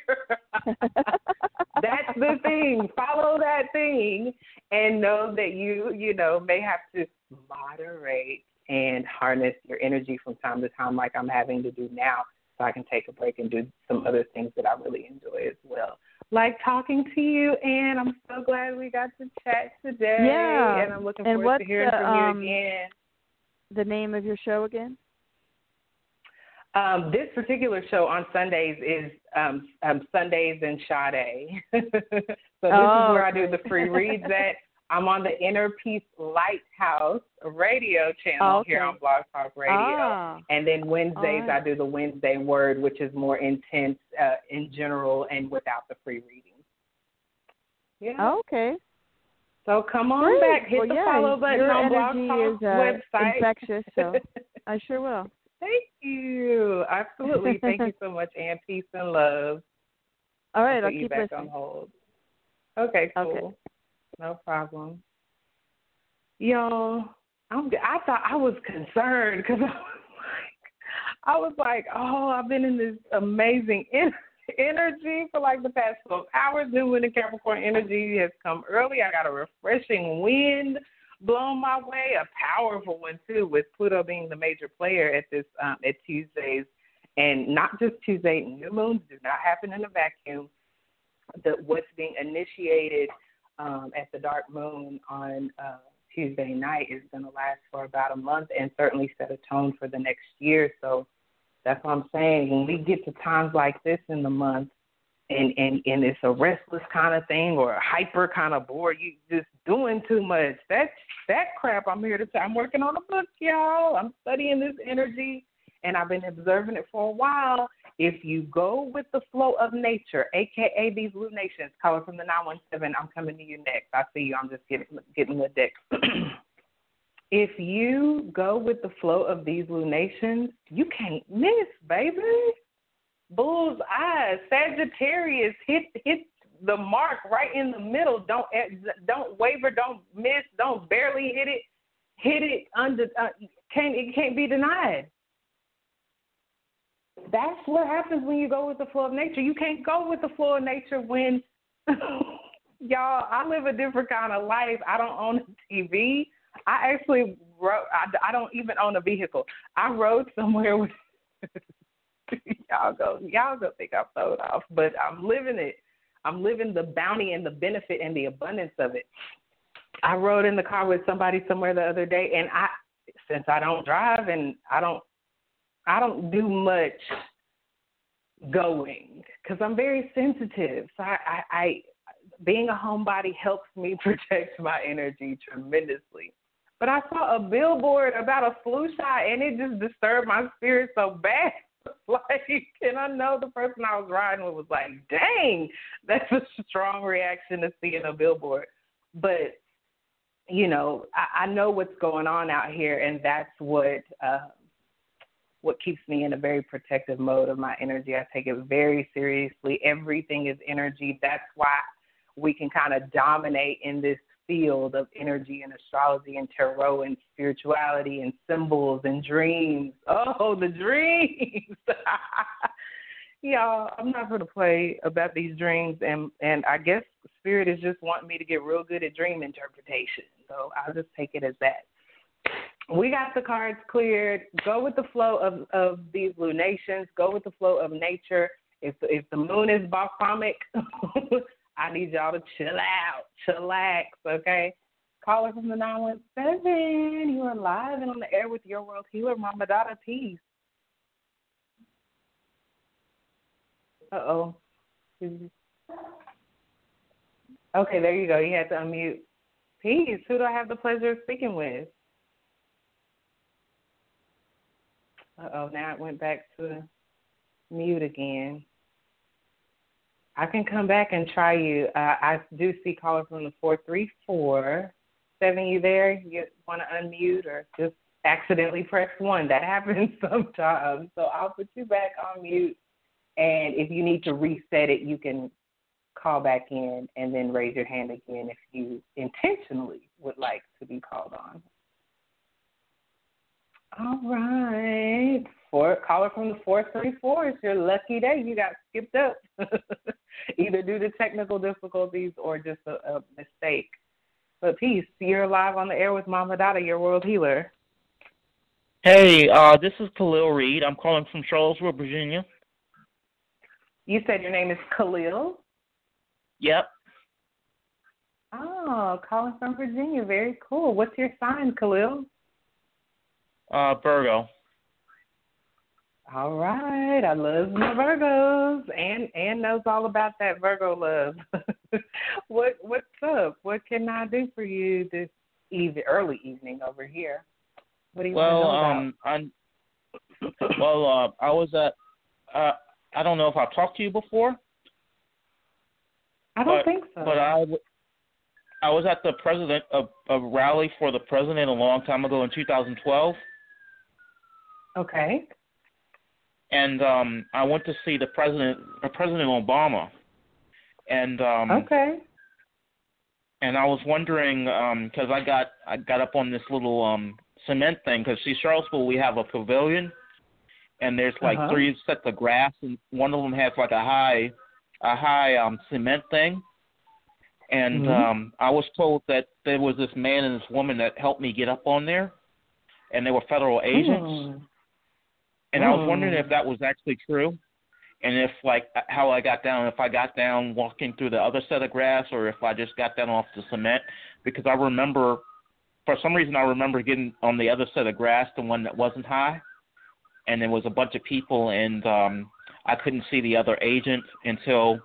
That's the thing. Follow that thing and know that you, you know, may have to moderate and harness your energy from time to time like I'm having to do now so I can take a break and do some other things that I really enjoy as well. Like talking to you, and I'm so glad we got to chat today. Yeah. And I'm looking and forward to hearing the, from um, you again the name of your show again? Um, this particular show on Sundays is um, um, Sundays and Sade. so this oh, is where. I do the free reads at. I'm on the Inner Peace Lighthouse radio channel oh, okay. here on Blog Talk Radio. Ah, and then Wednesdays right. I do the Wednesday Word, which is more intense uh, in general and without the free reading. Yeah. Okay. So come on Great. back, hit well, the yeah, follow button your on Blog Talk is, uh, website. infectious, so I sure will. Thank you. Absolutely. Thank you so much, and peace and love. All right, I'll, I'll put you back listening. on hold. Okay, cool. Okay. No problem. Y'all, I'm. I thought I was concerned because I was like, I was like, oh, I've been in this amazing en- energy for like the past 12 hours. New when the Capricorn energy has come early, I got a refreshing wind blown my way, a powerful one too, with Pluto being the major player at this um, at Tuesdays, and not just Tuesday. New moons do not happen in a vacuum. the what's being initiated um, at the dark moon on uh, Tuesday night is going to last for about a month and certainly set a tone for the next year. So that's what I'm saying. When we get to times like this in the month, and and and it's a restless kind of thing or a hyper kind of bored, you just doing too much. That that crap. I'm here to. T- I'm working on a book, y'all. I'm studying this energy, and I've been observing it for a while. If you go with the flow of nature, aka these lunations, color from the 917, I'm coming to you next. I see you. I'm just getting getting the deck. if you go with the flow of these lunations, you can't miss, baby. Bull's eyes, Sagittarius hit hit the mark right in the middle. Don't don't waver, don't miss, don't barely hit it. Hit it under. Uh, can't it can't be denied. That's what happens when you go with the flow of nature. You can't go with the flow of nature when y'all. I live a different kind of life. I don't own a TV. I actually rode. I, I don't even own a vehicle. I rode somewhere with. y'all go. Y'all go think I'm sold off, but I'm living it. I'm living the bounty and the benefit and the abundance of it. I rode in the car with somebody somewhere the other day, and I, since I don't drive and I don't I don't do much going because I'm very sensitive. So I, I, I, being a homebody helps me protect my energy tremendously. But I saw a billboard about a flu shot and it just disturbed my spirit so bad. like, and I know the person I was riding with was like, dang, that's a strong reaction to seeing a billboard. But, you know, I, I know what's going on out here, and that's what uh, what keeps me in a very protective mode of my energy. I take it very seriously. Everything is energy. That's why we can kind of dominate in this field of energy and astrology and tarot and spirituality and symbols and dreams. Oh, the dreams. Y'all, I'm not to play about these dreams and and I guess spirit is just wanting me to get real good at dream interpretation. So I'll just take it as that we got the cards cleared. Go with the flow of, of these lunations. Go with the flow of nature. If if the moon is balsamic, I need y'all to chill out, chillax, okay? Caller from the 917. You are live and on the air with your world healer, Mama Dada Peace. Uh oh. Okay, there you go. You had to unmute. Peace. Who do I have the pleasure of speaking with? Uh oh, now it went back to mute again. I can come back and try you. Uh, I do see caller from the 434. Seven, you there? You want to unmute or just accidentally press one? That happens sometimes. So I'll put you back on mute. And if you need to reset it, you can call back in and then raise your hand again if you intentionally would like to be called on. All right. Four caller from the four three four. It's your lucky day. You got skipped up, either due to technical difficulties or just a, a mistake. But peace. You're live on the air with Mama Dada, your world healer. Hey, uh, this is Khalil Reed. I'm calling from Charlottesville, Virginia. You said your name is Khalil. Yep. Oh, calling from Virginia. Very cool. What's your sign, Khalil? Uh, Virgo. All right, I love my Virgos, and and knows all about that Virgo love. what what's up? What can I do for you this even early evening over here? What do you well, want to know um, I'm, well, uh, I was at. Uh, I don't know if I've talked to you before. I don't but, think so. But I, I was at the president of a rally for the president a long time ago in 2012. Okay. And um I went to see the president, uh, President Obama, and um okay. And I was wondering because um, I got I got up on this little um cement thing because see Charlottesville we have a pavilion, and there's like uh-huh. three sets of grass, and one of them has like a high a high um cement thing. And mm-hmm. um I was told that there was this man and this woman that helped me get up on there, and they were federal agents. Mm. And I was wondering if that was actually true. and if like how I got down, if I got down walking through the other set of grass, or if I just got down off the cement, because I remember, for some reason, I remember getting on the other set of grass, the one that wasn't high, and there was a bunch of people, and um I couldn't see the other agent until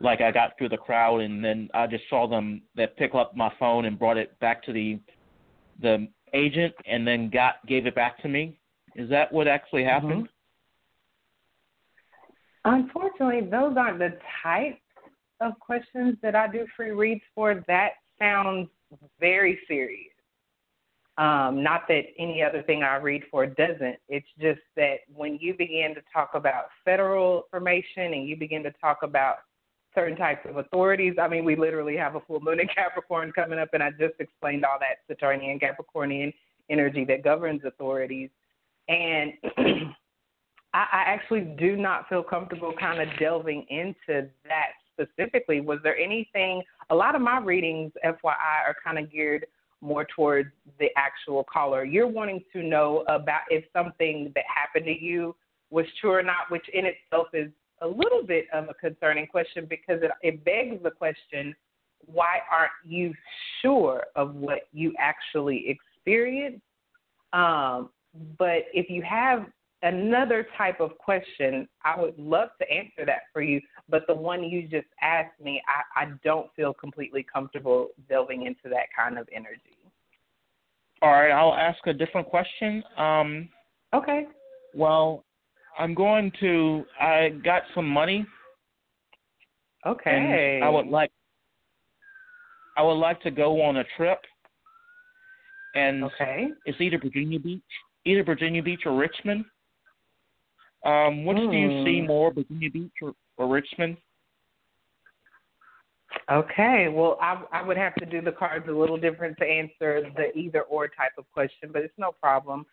like I got through the crowd, and then I just saw them that pick up my phone and brought it back to the the agent, and then got gave it back to me. Is that what actually happened? Mm-hmm. Unfortunately, those aren't the types of questions that I do free reads for. That sounds very serious. Um, not that any other thing I read for doesn't. It's just that when you begin to talk about federal information and you begin to talk about certain types of authorities, I mean, we literally have a full moon in Capricorn coming up, and I just explained all that Saturnian Capricornian energy that governs authorities. And I, I actually do not feel comfortable kind of delving into that specifically. Was there anything? A lot of my readings, FYI, are kind of geared more towards the actual caller. You're wanting to know about if something that happened to you was true or not, which in itself is a little bit of a concerning question because it, it begs the question why aren't you sure of what you actually experienced? Um, but if you have another type of question, I would love to answer that for you. But the one you just asked me, I, I don't feel completely comfortable delving into that kind of energy. All right, I'll ask a different question. Um, okay. Well, I'm going to. I got some money. Okay. I would like. I would like to go on a trip. And okay. it's either Virginia Beach, either Virginia Beach or Richmond. Um, which do you see hmm. more, Virginia Beach or, or Richmond? Okay, well, I, I would have to do the cards a little different to answer the either or type of question, but it's no problem.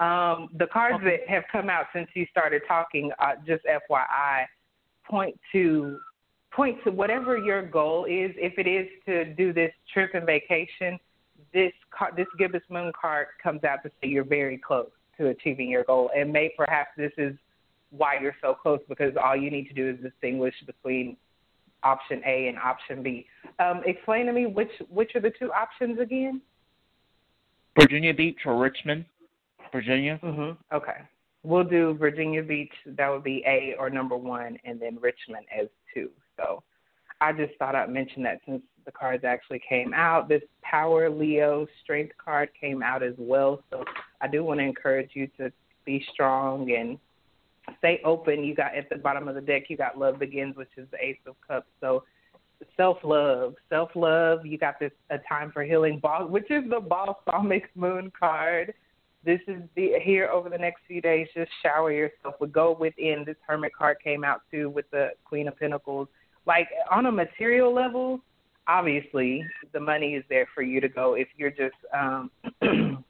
Um, the cards okay. that have come out since you started talking, uh, just FYI, point to point to whatever your goal is. If it is to do this trip and vacation, this card, this Gibbous Moon card comes out to say you're very close to achieving your goal, and may perhaps this is why you're so close because all you need to do is distinguish between option A and option B. Um, explain to me which which are the two options again? Virginia Beach or Richmond, Virginia. Mhm. Okay. We'll do Virginia Beach. That would be A or number one, and then Richmond as two. So I just thought I'd mention that since the cards actually came out. This Power Leo Strength card came out as well. So I do want to encourage you to be strong and stay open. You got at the bottom of the deck, you got Love Begins, which is the Ace of Cups. So self love, self love. You got this a time for healing, ball, which is the balsamic moon card. This is the here over the next few days. Just shower yourself with go within. This Hermit card came out too with the Queen of Pentacles. Like on a material level, obviously the money is there for you to go if you're just um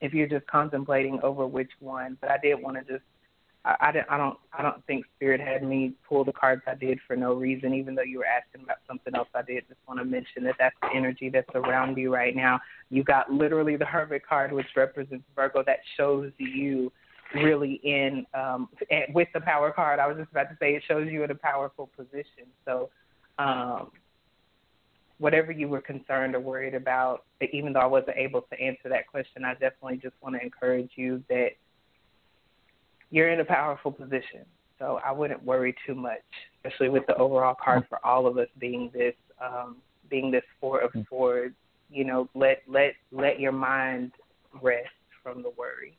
if you're just contemplating over which one. But I did want to just I, I, don't, I don't I don't think Spirit had me pull the cards I did for no reason. Even though you were asking about something else, I did just want to mention that that's the energy that's around you right now. You got literally the Hermit card, which represents Virgo, that shows you really in um with the power card. I was just about to say it shows you in a powerful position. So um whatever you were concerned or worried about, even though I wasn't able to answer that question, I definitely just want to encourage you that you're in a powerful position. So I wouldn't worry too much, especially with the overall card for all of us being this um, being this four of swords. You know, let let let your mind rest from the worry.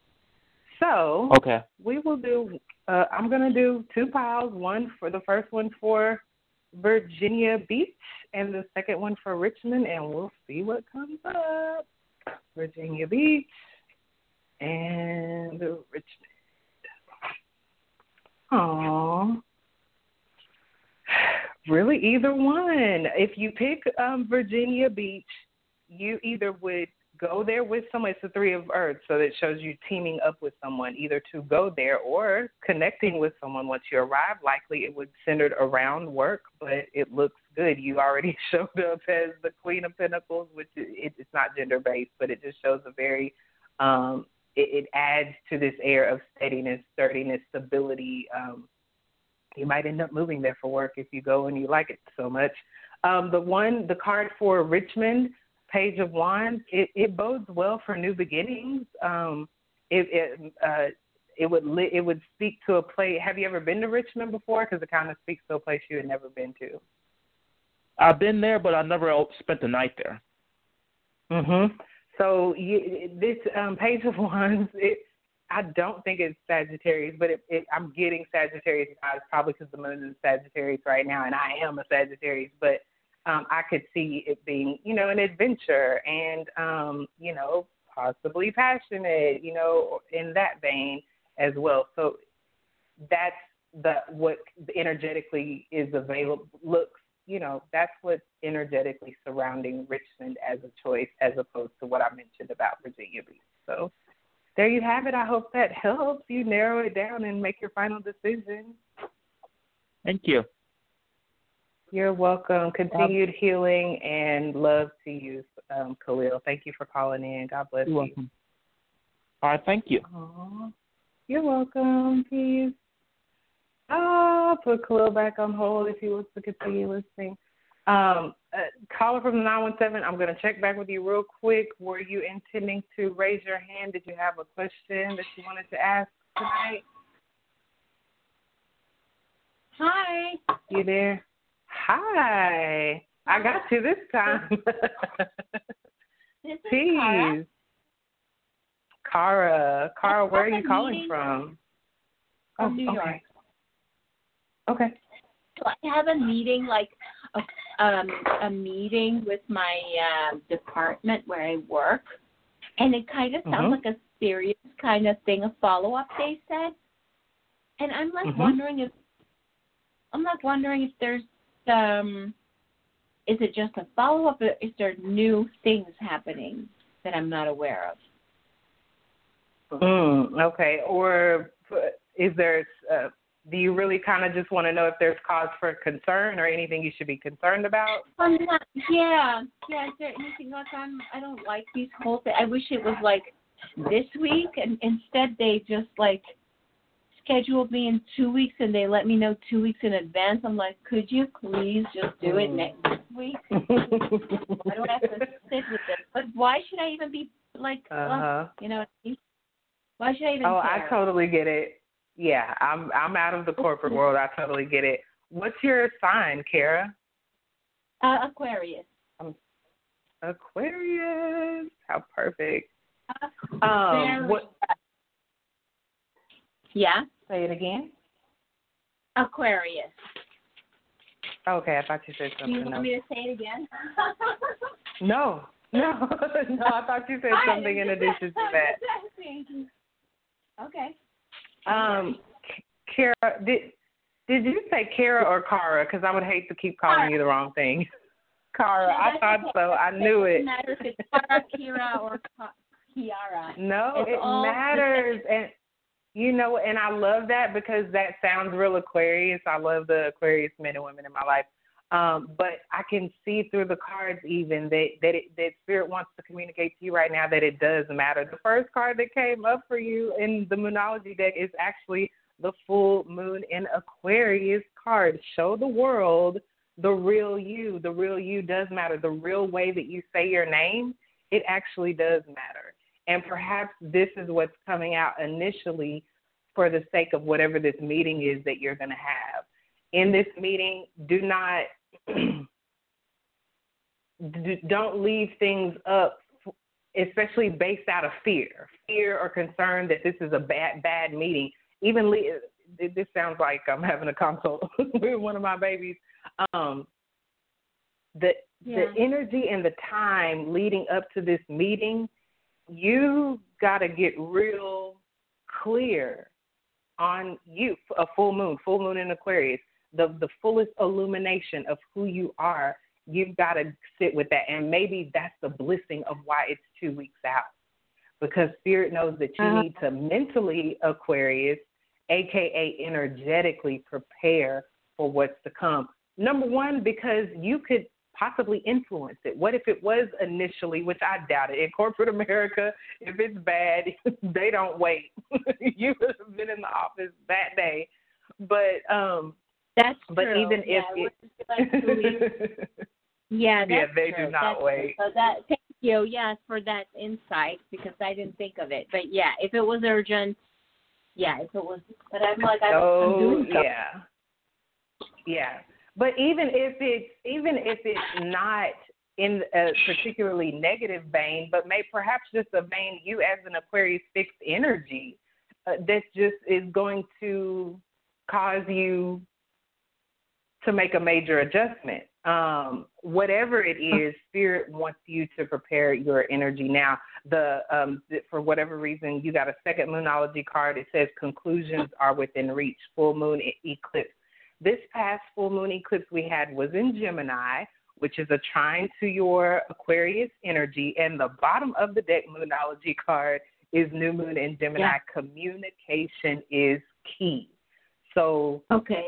So okay, we will do. Uh, I'm gonna do two piles. One for the first one for Virginia Beach, and the second one for Richmond, and we'll see what comes up. Virginia Beach and Richmond. Oh, really, either one. If you pick um, Virginia Beach, you either would go there with someone. It's the three of earth, so that shows you teaming up with someone, either to go there or connecting with someone once you arrive. Likely, it would centered around work, but it looks good. You already showed up as the Queen of Pentacles, which it, it's not gender based, but it just shows a very um, it, it adds to this air of steadiness, sturdiness, stability, um, you might end up moving there for work if you go and you like it so much. Um, the one, the card for Richmond, Page of Wands, it, it bodes well for new beginnings. Um, it it, uh, it would li- it would speak to a place. Have you ever been to Richmond before? Because it kind of speaks to a place you had never been to. I've been there, but I never spent the night there. Mhm. So you, this um, Page of Wands, it, I don't think it's Sagittarius, but it, it, I'm getting Sagittarius vibes probably because the moon is Sagittarius right now, and I am a Sagittarius. But um, I could see it being, you know, an adventure and, um, you know, possibly passionate, you know, in that vein as well. So that's the what energetically is available looks you know that's what's energetically surrounding Richmond as a choice as opposed to what I mentioned about Virginia Beach. So there you have it. I hope that helps you narrow it down and make your final decision. Thank you. You're welcome. Continued um, healing and love to you, um, Khalil. Thank you for calling in. God bless you're you. Welcome. All right, thank you. Aww. You're welcome. Peace. Ah, put Khalil back on hold if he wants to continue listening. Um, uh, caller from the 917, I'm going to check back with you real quick. Were you intending to raise your hand? Did you have a question that you wanted to ask tonight? Hi. You there? Hi. I got you this time. this is Peace. Cara. Cara, where are you calling from? Oh, New okay. York. Okay. So I have a meeting, like a, um, a meeting with my uh, department where I work, and it kind of sounds Mhm. like a serious kind of thing, a follow up. They said, and I'm like Mhm. wondering if I'm like wondering if there's um, is it just a follow up? Or is there new things happening that I'm not aware of? Mm, okay. Or is there? Uh, do you really kind of just want to know if there's cause for concern or anything you should be concerned about? I'm not. Yeah, yeah. Is there anything else? I'm? I don't like these whole things. I wish it was like this week, and instead they just like scheduled me in two weeks, and they let me know two weeks in advance. I'm like, could you please just do it Mm. next week? I don't have to sit with this. But why should I even be like, uh, Uh-huh. you know? Why should I even? Oh, care? I totally get it. Yeah, I'm I'm out of the corporate world. I totally get it. What's your sign, Kara? Uh, Aquarius. Aquarius. How perfect. Uh, Um, what? Yeah, Say it again. Aquarius. Okay, I thought you said something. Do you want else. me to say it again? No, no, no. I thought you said something in addition to that. Okay. Um, Kara, did did you say Kara or Kara? Because I would hate to keep calling you the wrong thing. Kara, I thought so. I knew it. doesn't matter if it's Kara, Kira, or Kiara. No, It's it matters, and you know, and I love that because that sounds real Aquarius. I love the Aquarius men and women in my life. Um, but I can see through the cards even that that it, that spirit wants to communicate to you right now that it does matter. The first card that came up for you in the Moonology deck is actually the full moon in Aquarius card. Show the world the real you. The real you does matter. The real way that you say your name, it actually does matter. And perhaps this is what's coming out initially for the sake of whatever this meeting is that you're going to have. In this meeting, do not don't leave things up especially based out of fear, fear or concern that this is a bad bad meeting. Even this sounds like I'm having a consult with one of my babies. Um, the Yeah. the energy and the time leading up to this meeting, you got to get real clear on you. A full moon, full moon in Aquarius, the the fullest illumination of who you are. You've got to sit with that, and maybe that's the blessing of why it's two weeks out, because Spirit knows that you Uh-huh. need to mentally Aquarius, aka energetically prepare for what's to come. Number one, because you could possibly influence it. What if it was initially, which I doubt it, in corporate America, if it's bad, they don't wait. you would have been in the office that day. but um That's but true. even yeah, if it like. Yeah, Yeah, they true. do not that's wait. True. So that thank you, yes, for that insight because I didn't think of it. But yeah, if it was urgent, yeah, if it was, but I'm like I'm, I'm doing something. yeah, yeah. But even if it's even if it's not in a particularly negative vein, but may perhaps just a vein you as an Aquarius fixed energy uh, that just is going to cause you to make a major adjustment. Um, whatever it is, Spirit wants you to prepare your energy now. The um, for whatever reason, you got a second moonology card. It says conclusions are within reach. Full moon eclipse. This past full moon eclipse we had was in Gemini, which is a trine to your Aquarius energy, and the bottom of the deck moonology card is new moon in Gemini. Yeah. Communication is key. So Okay.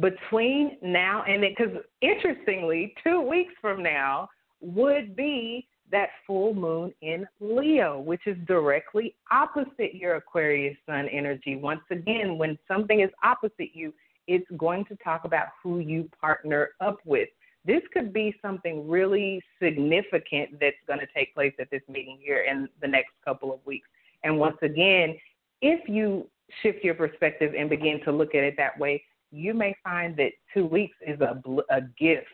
between now and then, because interestingly, two weeks from now would be that full moon in Leo, which is directly opposite your Aquarius sun energy. Once again, when something is opposite you, it's going to talk about who you partner up with. This could be something really significant that's going to take place at this meeting here in the next couple of weeks. And once again, if you shift your perspective and begin to look at it that way, you may find that two weeks is a, a gift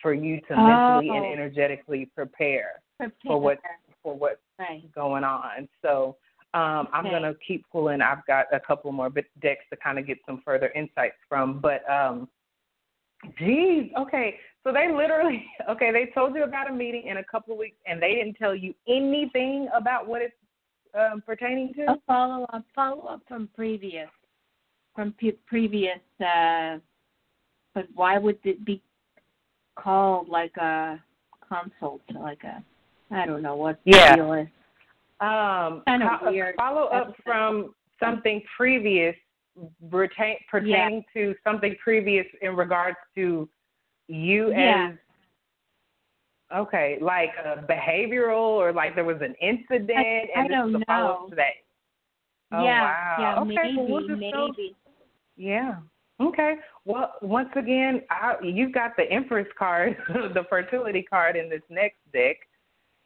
for you to mentally and Oh. energetically prepare Prepare. For what for what's Right. going on. So um, I'm Okay. to keep pulling. I've got a couple more bit decks to kind of get some further insights from. But um, geez, okay. So they literally, okay, they told you about a meeting in a couple of weeks, and they didn't tell you anything about what it's um, pertaining to. A follow up, follow up from previous, from pe- previous. uh But why would it be called like a consult, like a? I don't know what the Yeah. deal is. Um, Kinda co- weird Follow up episode. from something previous pertain, pertaining to something previous in regards to you Yeah. as okay, like a behavioral or like there was an incident I and this don't is a follow up to that. Oh, yeah, wow. yeah, okay, maybe, well, we'll just go- maybe. yeah. Okay. Well, once again, I, you've got the Empress card, the fertility card in this next deck,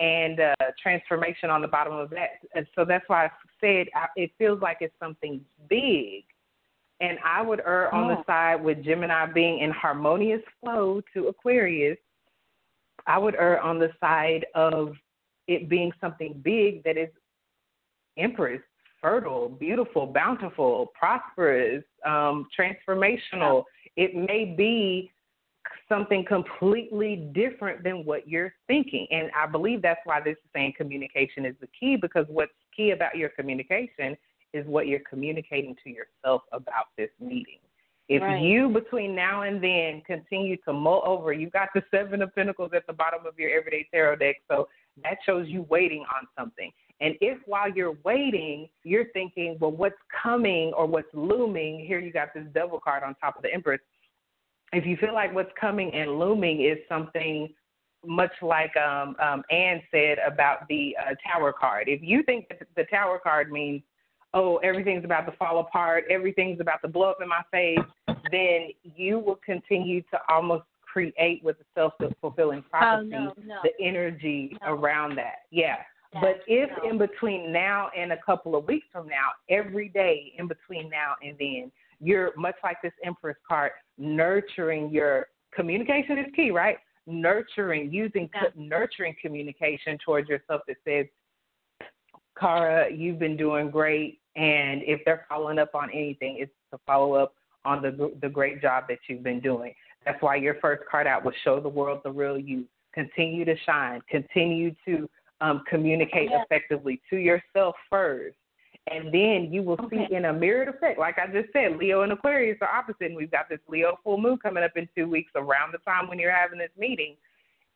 and uh, transformation on the bottom of that. And so that's why I said I, it feels like it's something big. And I would err on the Oh. side with Gemini being in harmonious flow to Aquarius. I would err on the side of it being something big that is Empress, fertile, beautiful, bountiful, prosperous, um, transformational. It may be something completely different than what you're thinking. And I believe that's why this is saying communication is the key because what's key about your communication is what you're communicating to yourself about this meeting. If Right. you between now and then continue to mull over, you've got the seven of pentacles at the bottom of your everyday tarot deck, so that shows you waiting on something. And if while you're waiting, you're thinking, well, what's coming or what's looming, here you got this devil card on top of the Empress. If you feel like what's coming and looming is something much like um, um, Anne said about the uh, Tower card, if you think that the Tower card means, oh, everything's about to fall apart, everything's about to blow up in my face, then you will continue to almost create with the self fulfilling Oh prophecy no, no. the energy No. around that. Yeah. But if in between now and a couple of weeks from now, every day in between now and then, you're much like this Empress card, nurturing your communication is key, right? Nurturing, using Yeah. nurturing communication towards yourself that says, Cara, you've been doing great. And if they're following up on anything, it's to follow up on the the great job that you've been doing. That's why your first card out was show the world the real you. Continue to shine. Continue to um, communicate Yeah. effectively to yourself first. And then you will Okay. see in a mirrored effect, like I just said, Leo and Aquarius are opposite, and we've got this Leo full moon coming up in two weeks around the time when you're having this meeting.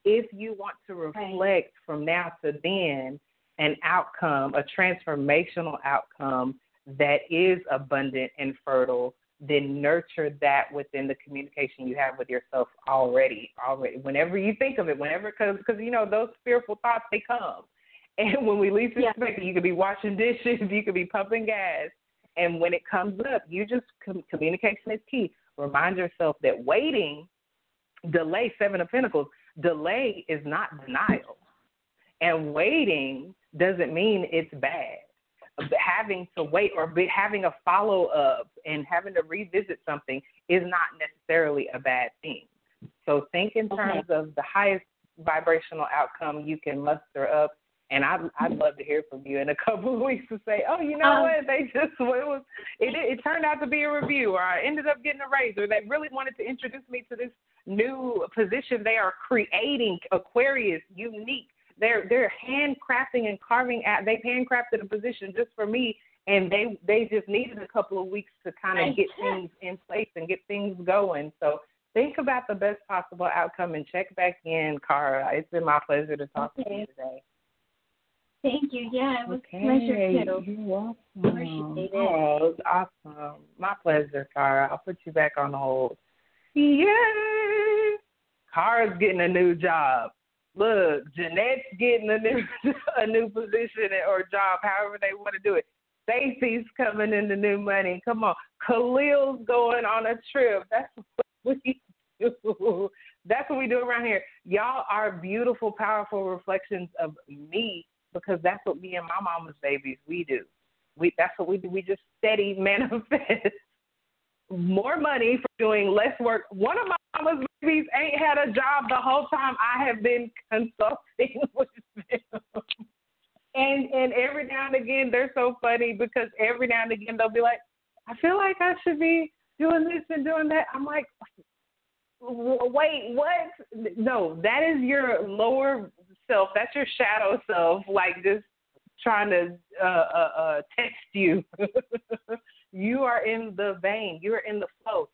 If you want to reflect from now to then an outcome, a transformational outcome that is abundant and fertile, then nurture that within the communication you have with yourself already. Already, whenever you think of it, whenever because because you know those fearful thoughts they come, and when we least Yeah. expect it, you could be washing dishes, you could be pumping gas, And when it comes up, you just com- communication is key. Remind yourself that waiting, delay, Seven of Pentacles, delay is not denial. And waiting doesn't mean it's bad. Having to wait or be, having a follow up and having to revisit something is not necessarily a bad thing. So think in terms okay. of the highest vibrational outcome you can muster up. And I'd I'd love to hear from you in a couple of weeks to say, oh, you know um, what? They just it was it it turned out to be a review, or I ended up getting a raise, or they really wanted to introduce me to this new position they are creating. Aquarius, unique. They're they're handcrafting and carving out. They've handcrafted a position just for me, and they they just needed a couple of weeks to kind of get things in place and get things going. So think about the best possible outcome and check back in, Cara. It's been my pleasure to talk okay. to you today. Thank you. Yeah, it was okay. a pleasure too. You're welcome. Appreciate it. Oh, it was awesome. My pleasure, Cara. I'll put you back on hold. Yay! Cara's getting a new job. Look, Jeanette's getting a new a new position or job, however they want to do it. Stacy's coming in the new money. Come on. Khalil's going on a trip. That's what we do. That's what we do around here. Y'all are beautiful, powerful reflections of me because that's what me and my mama's babies we do. We that's what we do. We just steady manifest more money for doing less work. One of my mama's babies ain't had a job the whole time I have been consulting with them. And and every now and again they're so funny because every now and again they'll be like, I feel like I should be doing this and doing that. I'm like, wait, what? No, that is your lower self. That's your shadow self, like just trying to uh, uh, uh, test you. you are in the vein. You are in the flow.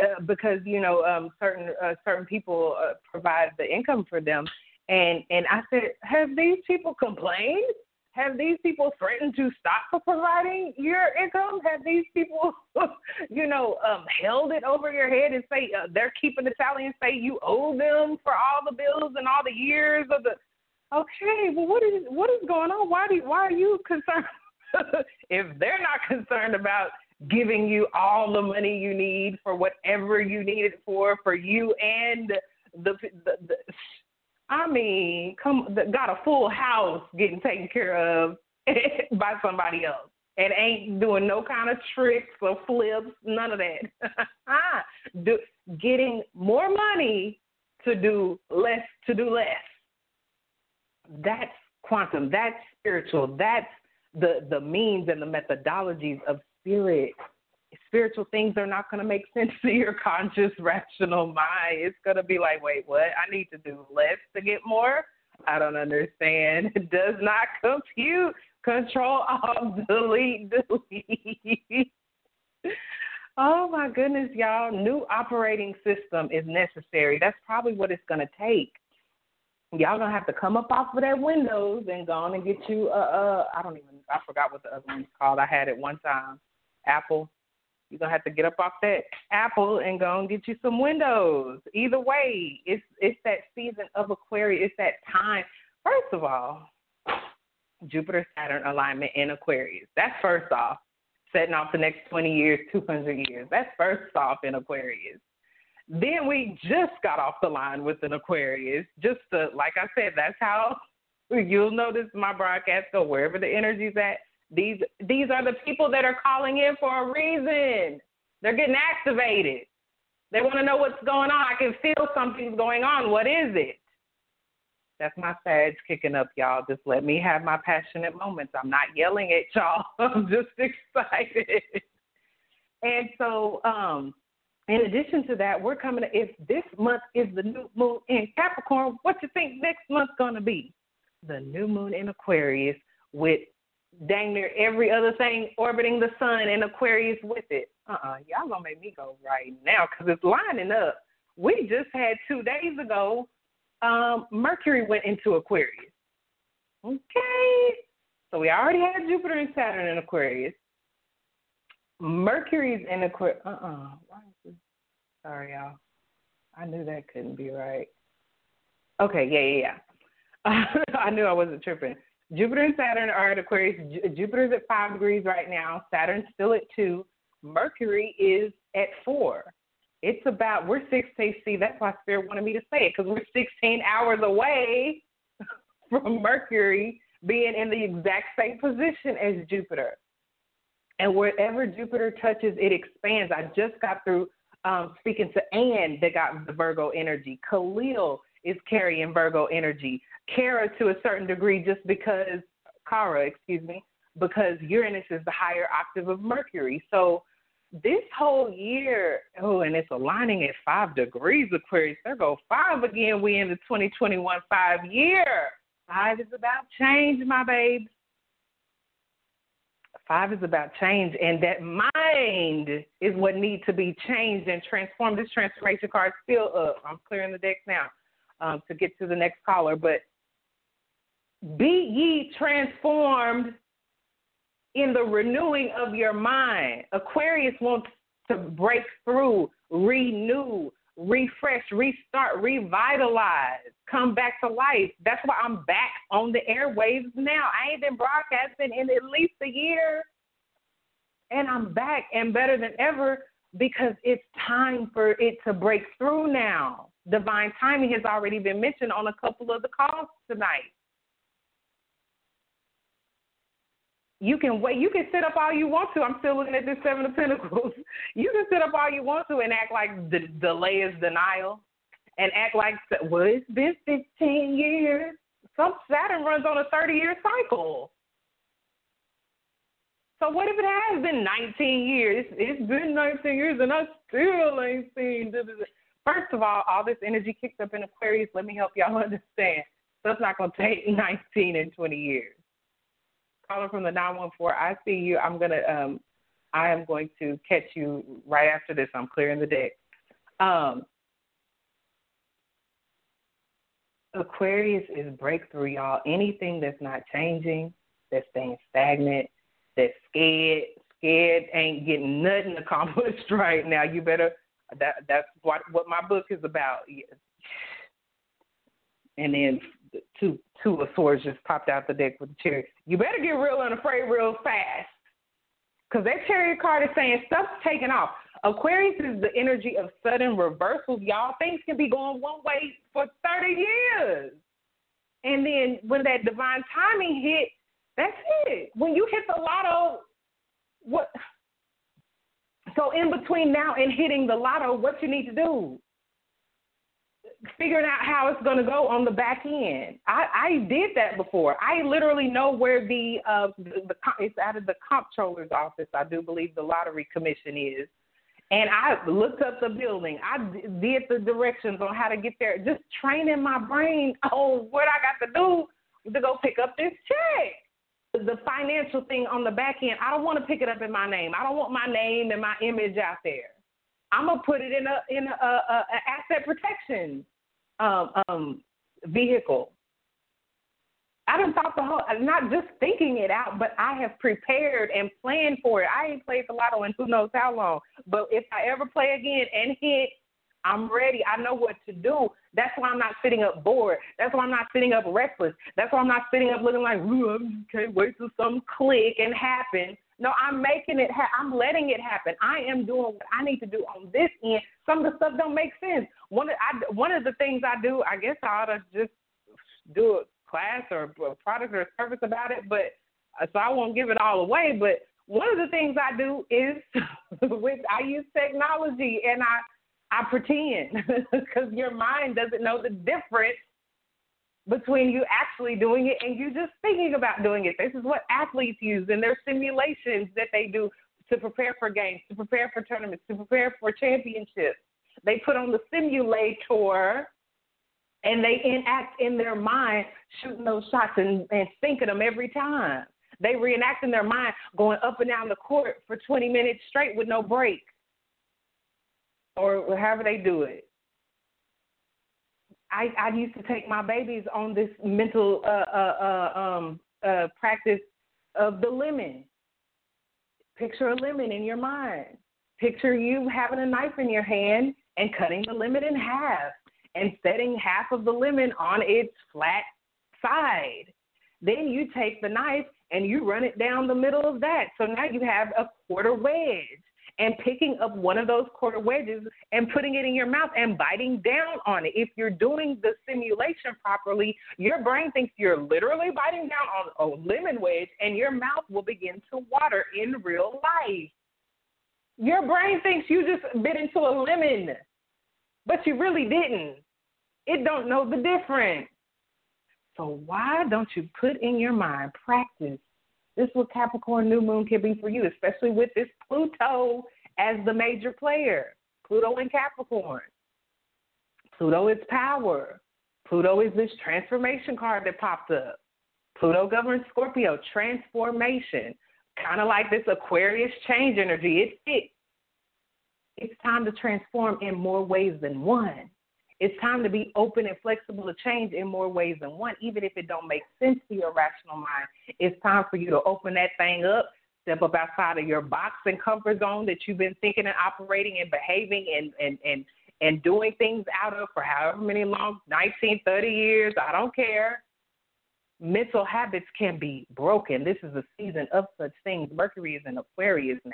Uh, because you know um, certain uh, certain people uh, provide the income for them, and and I said, have these people complained? Have these people threatened to stop providing your income? Have these people, you know, um, held it over your head and say uh, they're keeping the tally and say you owe them for all the bills and all the years of the? Okay, well, what is what is going on? Why do why are you concerned? if they're not concerned about giving you all the money you need for whatever you need it for, for you and the, the, the I mean, come got a full house getting taken care of by somebody else and ain't doing no kind of tricks or flips, none of that. do, getting more money to do less to do less. That's quantum. That's spiritual. That's the the means and the methodologies of spirit spiritual things are not going to make sense to your conscious, rational mind. It's going to be like, wait, what? I need to do less to get more? I don't understand. It does not compute. Control, Alt, delete, delete. oh my goodness, y'all. New operating system is necessary. That's probably what it's going to take. Y'all gonna have to come up off of that Windows and go on and get you a, a I don't even I forgot what the other one's called. I had it one time. Apple you're gonna have to get up off that apple and go and get you some windows. Either way, it's it's that season of Aquarius. It's that time. First of all, Jupiter Saturn alignment in Aquarius. That's first off. Setting off the next 20 years, 200 years. That's first off in Aquarius. Then we just got off the line with an Aquarius. Just to, like I said, that's how you'll notice my broadcast go wherever the energy's at these these are the people that are calling in for a reason. They're getting activated. They want to know what's going on. I can feel something's going on. What is it? That's my Sag kicking up, y'all. Just let me have my passionate moments. I'm not yelling at y'all. I'm just excited. And so, um, in addition to that, we're coming. To, if this month is the new moon in Capricorn, what you think next month's going to be? The new moon in Aquarius with dang near every other thing orbiting the sun and Aquarius with it. Uh uh-uh, uh, you all gonna make me go right now because it's lining up. We just had two days ago, um, Mercury went into Aquarius. Okay, so we already had Jupiter and Saturn in Aquarius. Mercury's in Aquarius. Uh uh-uh. uh? Sorry, y'all. I knew that couldn't be right. Okay, yeah, yeah, yeah. I knew I wasn't tripping. Jupiter and Saturn are at Aquarius. Jupiter's at five degrees right now. Saturn's still at two. Mercury is at four. It's about we're 16. See, that's why Spirit wanted me to say it because we're 16 hours away from Mercury being in the exact same position as Jupiter. And wherever Jupiter touches, it expands. I just got through um, speaking to Anne that got the Virgo energy. Khalil is carrying Virgo energy. Kara to a certain degree, just because Kara, excuse me, because Uranus is the higher octave of Mercury. So this whole year, oh, and it's aligning at five degrees, Aquarius. There go five again. We in the 2021 five year. Five is about change, my babes. Five is about change, and that mind is what needs to be changed and transformed. This transformation card is still up. I'm clearing the deck now um, to get to the next caller, but be ye transformed in the renewing of your mind. Aquarius wants to break through, renew, refresh, restart, revitalize, come back to life. That's why I'm back on the airwaves now. I ain't been broadcasting in at least a year. And I'm back and better than ever because it's time for it to break through now. Divine timing has already been mentioned on a couple of the calls tonight. you can wait. You can sit up all you want to. I'm still looking at this Seven of Pentacles. You can sit up all you want to and act like the delay is denial, and act like well, it's been 15 years. Some Saturn runs on a 30 year cycle. So what if it has been 19 years? It's been 19 years and I still ain't seen. First of all, all this energy kicked up in Aquarius. Let me help y'all understand. So it's not going to take 19 and 20 years caller from the 914. I see you. I'm going to, um, I am going to catch you right after this. I'm clearing the deck. Um, Aquarius is breakthrough, y'all. Anything that's not changing, that's staying stagnant, that's scared, scared ain't getting nothing accomplished right now. You better that that's what what my book is about. And then two two of swords just popped out the deck with the chariot. You better get real unafraid real fast. Because that chariot card is saying stuff's taking off. Aquarius is the energy of sudden reversals. Y'all, things can be going one way for 30 years. And then when that divine timing hit, that's it. When you hit the lotto, what? So in between now and hitting the lotto, what you need to do? figuring out how it's going to go on the back end. I, I did that before. I literally know where the uh the, the it's out of the comptroller's office. I do believe the lottery commission is, and I looked up the building. I did the directions on how to get there. Just training my brain on what I got to do to go pick up this check. The financial thing on the back end. I don't want to pick it up in my name. I don't want my name and my image out there. I'm gonna put it in a in a, a, a asset protection um, um, vehicle. I done thought the whole, not just thinking it out, but I have prepared and planned for it. I ain't played the lotto in who knows how long, but if I ever play again and hit, I'm ready. I know what to do. That's why I'm not sitting up bored. That's why I'm not sitting up restless. That's why I'm not sitting up looking like, ooh, I can't wait till something click and happen. No, I'm making it. Ha- I'm letting it happen. I am doing what I need to do on this end. Some of the stuff don't make sense. One of I, one of the things I do, I guess I ought to just do a class or a product or a service about it. But uh, so I won't give it all away. But one of the things I do is with I use technology and I I pretend because your mind doesn't know the difference between you actually doing it and you just thinking about doing it. This is what athletes use in their simulations that they do to prepare for games, to prepare for tournaments, to prepare for championships. They put on the simulator and they enact in their mind shooting those shots and, and thinking them every time. They reenact in their mind going up and down the court for 20 minutes straight with no break or however they do it. I, I used to take my babies on this mental uh, uh, uh, um, uh, practice of the lemon. Picture a lemon in your mind. Picture you having a knife in your hand and cutting the lemon in half and setting half of the lemon on its flat side. Then you take the knife and you run it down the middle of that. So now you have a quarter wedge. And picking up one of those quarter wedges and putting it in your mouth and biting down on it. If you're doing the simulation properly, your brain thinks you're literally biting down on a lemon wedge and your mouth will begin to water in real life. Your brain thinks you just bit into a lemon, but you really didn't. It don't know the difference. So why don't you put in your mind, practice? This is what Capricorn new moon can be for you, especially with this Pluto as the major player. Pluto in Capricorn. Pluto is power. Pluto is this transformation card that popped up. Pluto governs Scorpio, transformation. Kind of like this Aquarius change energy. It fits. It's time to transform in more ways than one. It's time to be open and flexible to change in more ways than one, even if it don't make sense to your rational mind. It's time for you to open that thing up, step up outside of your box and comfort zone that you've been thinking and operating and behaving and and and and doing things out of for however many long 19 30 years i don't care. Mental habits can be broken. This is a season of such things. Mercury is in aquarius now.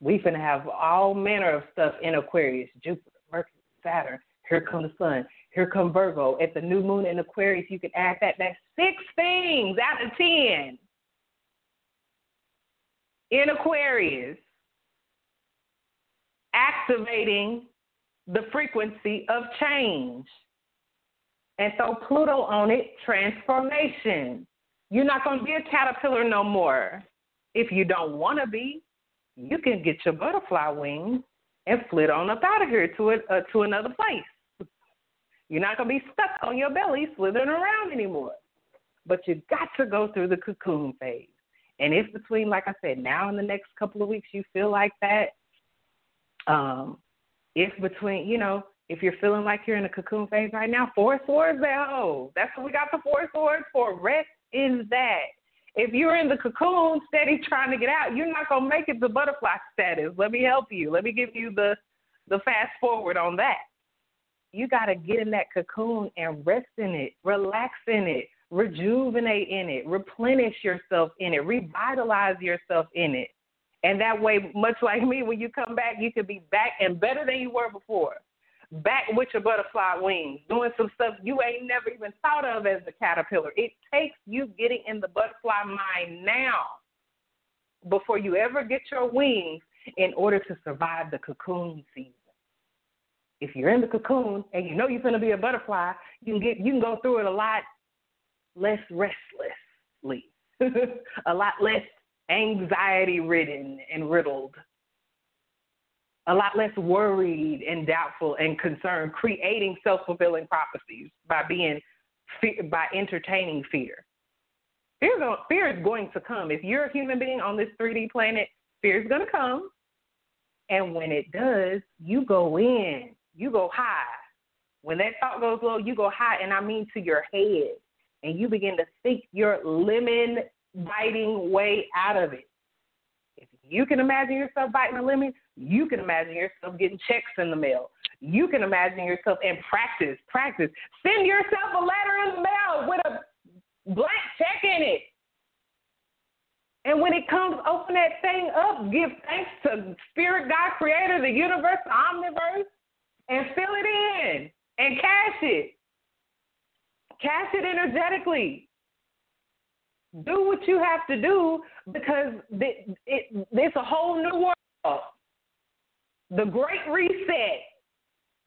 We finna have all manner of stuff in aquarius jupiter saturn here come the sun here come virgo at the new moon in aquarius you can add that that's six things out of ten in Aquarius, activating the frequency of change. And so Pluto on it, transformation. You're not going to be a caterpillar no more. If you don't want to be, you can get your butterfly wings and flit on up out of here to a, uh, to another place. You're not to be stuck on your belly slithering around anymore. But you got to go through the cocoon phase. And if between, like I said, now and the next couple of weeks you feel like that, um, if between, you know, if you're feeling like you're in a cocoon phase right now, four swords that hold. That's what we got the four swords for. Rest is that. If you're in the cocoon steady trying to get out, you're not gonna make it to butterfly status. Let me help you. Let me give you the the fast forward on that. You gotta get in that cocoon and rest in it, relax in it, rejuvenate in it, replenish yourself in it, revitalize yourself in it. And that way, much like me, when you come back, you could be back and better than you were before. Back with your butterfly wings, doing some stuff you ain't never even thought of as a caterpillar. It takes you getting in the butterfly mind now before you ever get your wings in order to survive the cocoon season. If you're in the cocoon and you know you're going to be a butterfly, you can get you can go through it a lot less restlessly, a lot less anxiety ridden and riddled, a lot less worried and doubtful and concerned, creating self fulfilling prophecies by being by entertaining fear. Fear, fear is going to come. If you're a human being on this 3D planet, fear is going to come. And when it does, you go in, you go high. When that thought goes low, you go high, and I mean to your head and you begin to think your lemon biting way out of it. You can imagine yourself biting a lemon, you can imagine yourself getting checks in the mail. You can imagine yourself and practice, practice. Send yourself a letter in the mail with a blank check in it. And when it comes, open that thing up, give thanks to Spirit, God, Creator, the universe, the omniverse, and fill it in and cash it. Cash it energetically. Do what you have to do because it, it, it's a whole new world. The Great Reset.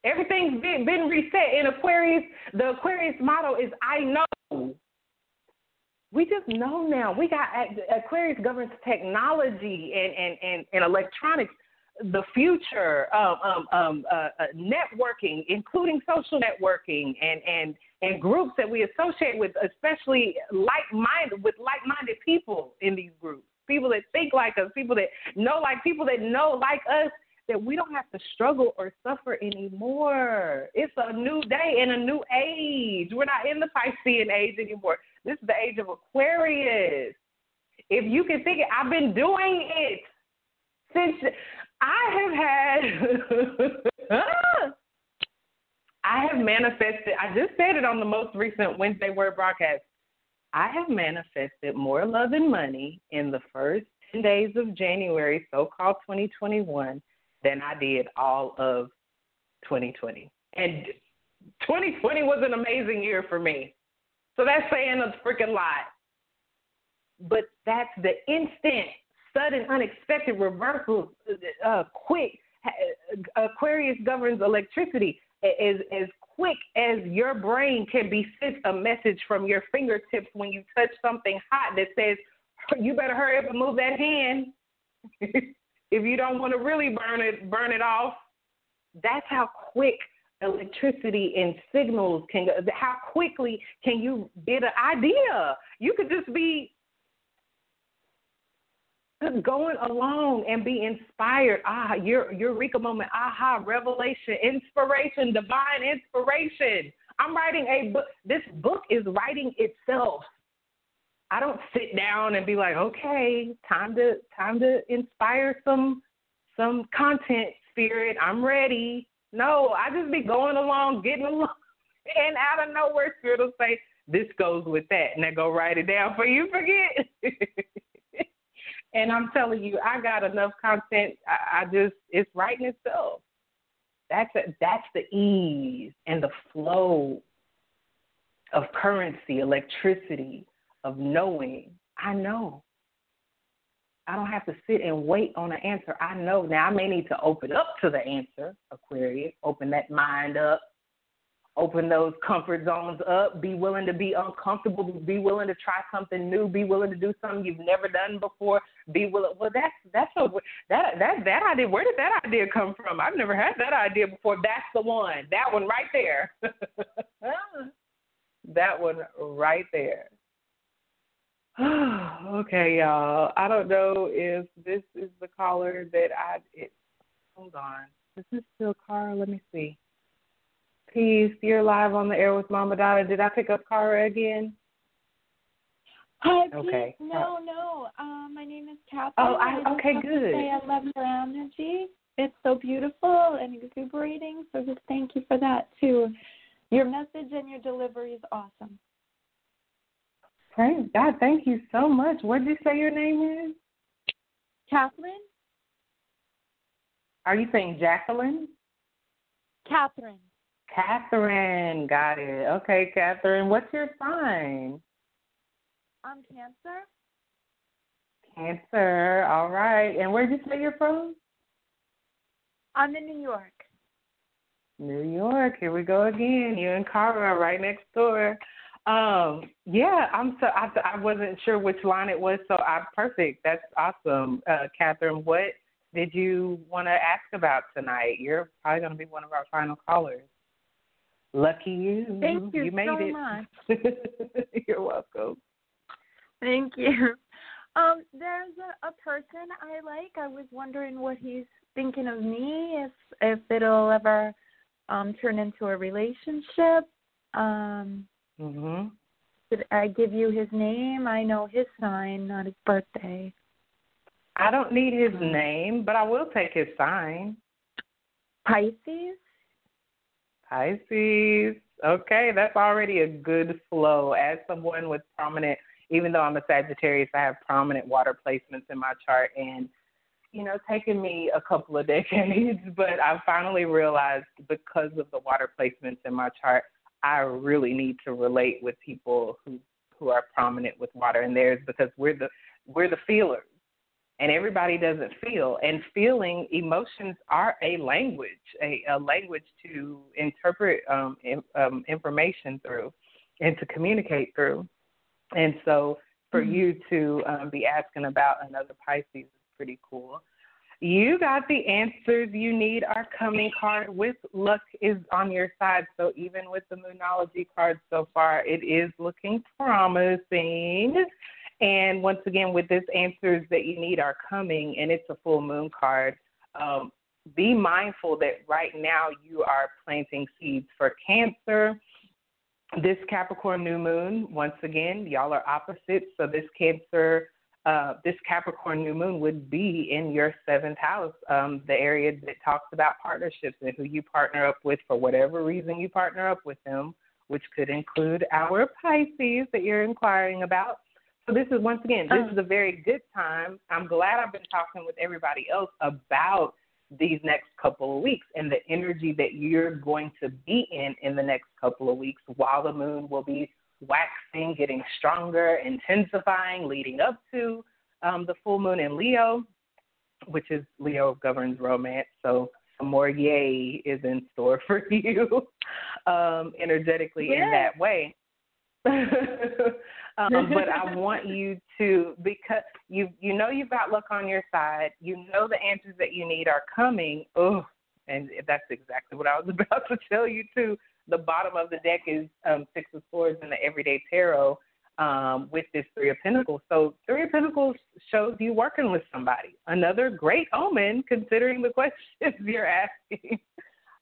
Everything's been, been reset in Aquarius. The Aquarius motto is I know. We just know now. We got Aquarius governs technology and, and, and, and electronics the future, um, um, um, uh, uh, networking, including social networking and, and, and groups that we associate with, especially like-minded with like-minded people in these groups, people that think like us, people that know like people that know like us, that we don't have to struggle or suffer anymore. It's a new day and a new age. We're not in the Piscean age anymore. This is the age of Aquarius. If you can think it, I've been doing it since I have had I have manifested. I just said it on the most recent Wednesday Word broadcast. I have manifested more love and money in the first 10 days of January, so called 2021, than I did all of 2020. And 2020 was an amazing year for me. So that's saying a freaking lot. But that's the instant, sudden, unexpected reversal, uh, quick. Aquarius governs electricity. As, as quick as your brain can be sent a message from your fingertips when you touch something hot that says, you better hurry up and move that hand if you don't want to really burn it burn it off. That's how quick electricity and signals can go. How quickly can you get an idea? You could just be going along and be inspired. Ah, your eureka moment, aha, revelation, inspiration, divine inspiration. I'm writing a book. This book is writing itself. I don't sit down and be like, okay, time to time to inspire some some content spirit. I'm ready. No, I just be going along, getting along, and out of nowhere, spirit will say, "This goes with that," and I go write it down for you. Forget. and I'm telling you, I got enough content. I, I just it's writing itself. That's a, that's the ease and the flow of currency, electricity, of knowing. I know. I don't have to sit and wait on an answer. I know. Now I may need to open up to the answer, Aquarius. Open that mind up. Open those comfort zones up. Be willing to be uncomfortable. Be willing to try something new. Be willing to do something you've never done before. Be willing. Well, that's that's a, that that that idea. Where did that idea come from? I've never had that idea before. That's the one. That one right there. that one right there. okay, y'all. I don't know if this is the caller that I. It, hold on. Is still Cara? Let me see. Peace. You're live on the air with Mama Donna. Did I pick up Cara again? Hi, okay. No, no. Um, my name is Catherine. Oh, I, I okay, good. Say I love your energy. It's so beautiful and exuberating. So just thank you for that too. Your message and your delivery is awesome. Praise God. Thank you so much. What did you say your name is? Catherine. Are you saying Jacqueline? Catherine. Catherine. Got it. Okay, Catherine. What's your sign? I'm Cancer. Cancer. All right. And where did you say you're from? I'm in New York. New York. Here we go again. You and Cara right next door. Um, yeah, I'm so I I wasn't sure which line it was, so I'm perfect. That's awesome, uh, Catherine. What did you want to ask about tonight? You're probably going to be one of our final callers. Lucky you. Thank you, you made so it. much. You're welcome. Thank you. Um, there's a, a person I like. I was wondering what he's thinking of me, if if it'll ever um turn into a relationship. Um Mhm. Did I give you his name? I know his sign, not his birthday. I don't need his Mhm. name, but I will take his sign. Pisces. Pisces. Okay, that's already a good flow. As someone with prominent, even though I'm a Sagittarius, I have prominent water placements in my chart, and you know, taken me a couple of decades, but I finally realized because of the water placements in my chart, I really need to relate with people who who are prominent with water in theirs because we're the we're the feelers and everybody doesn't feel and feeling emotions are a language a, a language to interpret um, in, um, information through and to communicate through and so for Mm-hmm. you to um, be asking about another pisces is pretty cool you got the answers you need. Our coming card with luck is on your side. So even with the Moonology card so far, it is looking promising. And once again, with this answers that you need are coming, and it's a full moon card. Um, be mindful that right now you are planting seeds for Cancer. This Capricorn new moon, once again, y'all are opposites. So this Cancer uh, this Capricorn new moon would be in your seventh house, um, the area that talks about partnerships and who you partner up with for whatever reason you partner up with them, which could include our Pisces that you're inquiring about. So this is once again, this is a very good time. I'm glad I've been talking with everybody else about these next couple of weeks and the energy that you're going to be in in the next couple of weeks while the moon will be waxing, getting stronger, intensifying, leading up to um, the full moon in Leo, which is Leo governs romance. So some more yay is in store for you um, energetically yeah. in that way. um, but I want you to because you you know you've got luck on your side. You know the answers that you need are coming. Oh, and that's exactly what I was about to tell you too the bottom of the deck is um, Six of Swords in the Everyday Tarot um, with this Three of Pentacles. So Three of Pentacles shows you working with somebody. Another great omen considering the questions you're asking.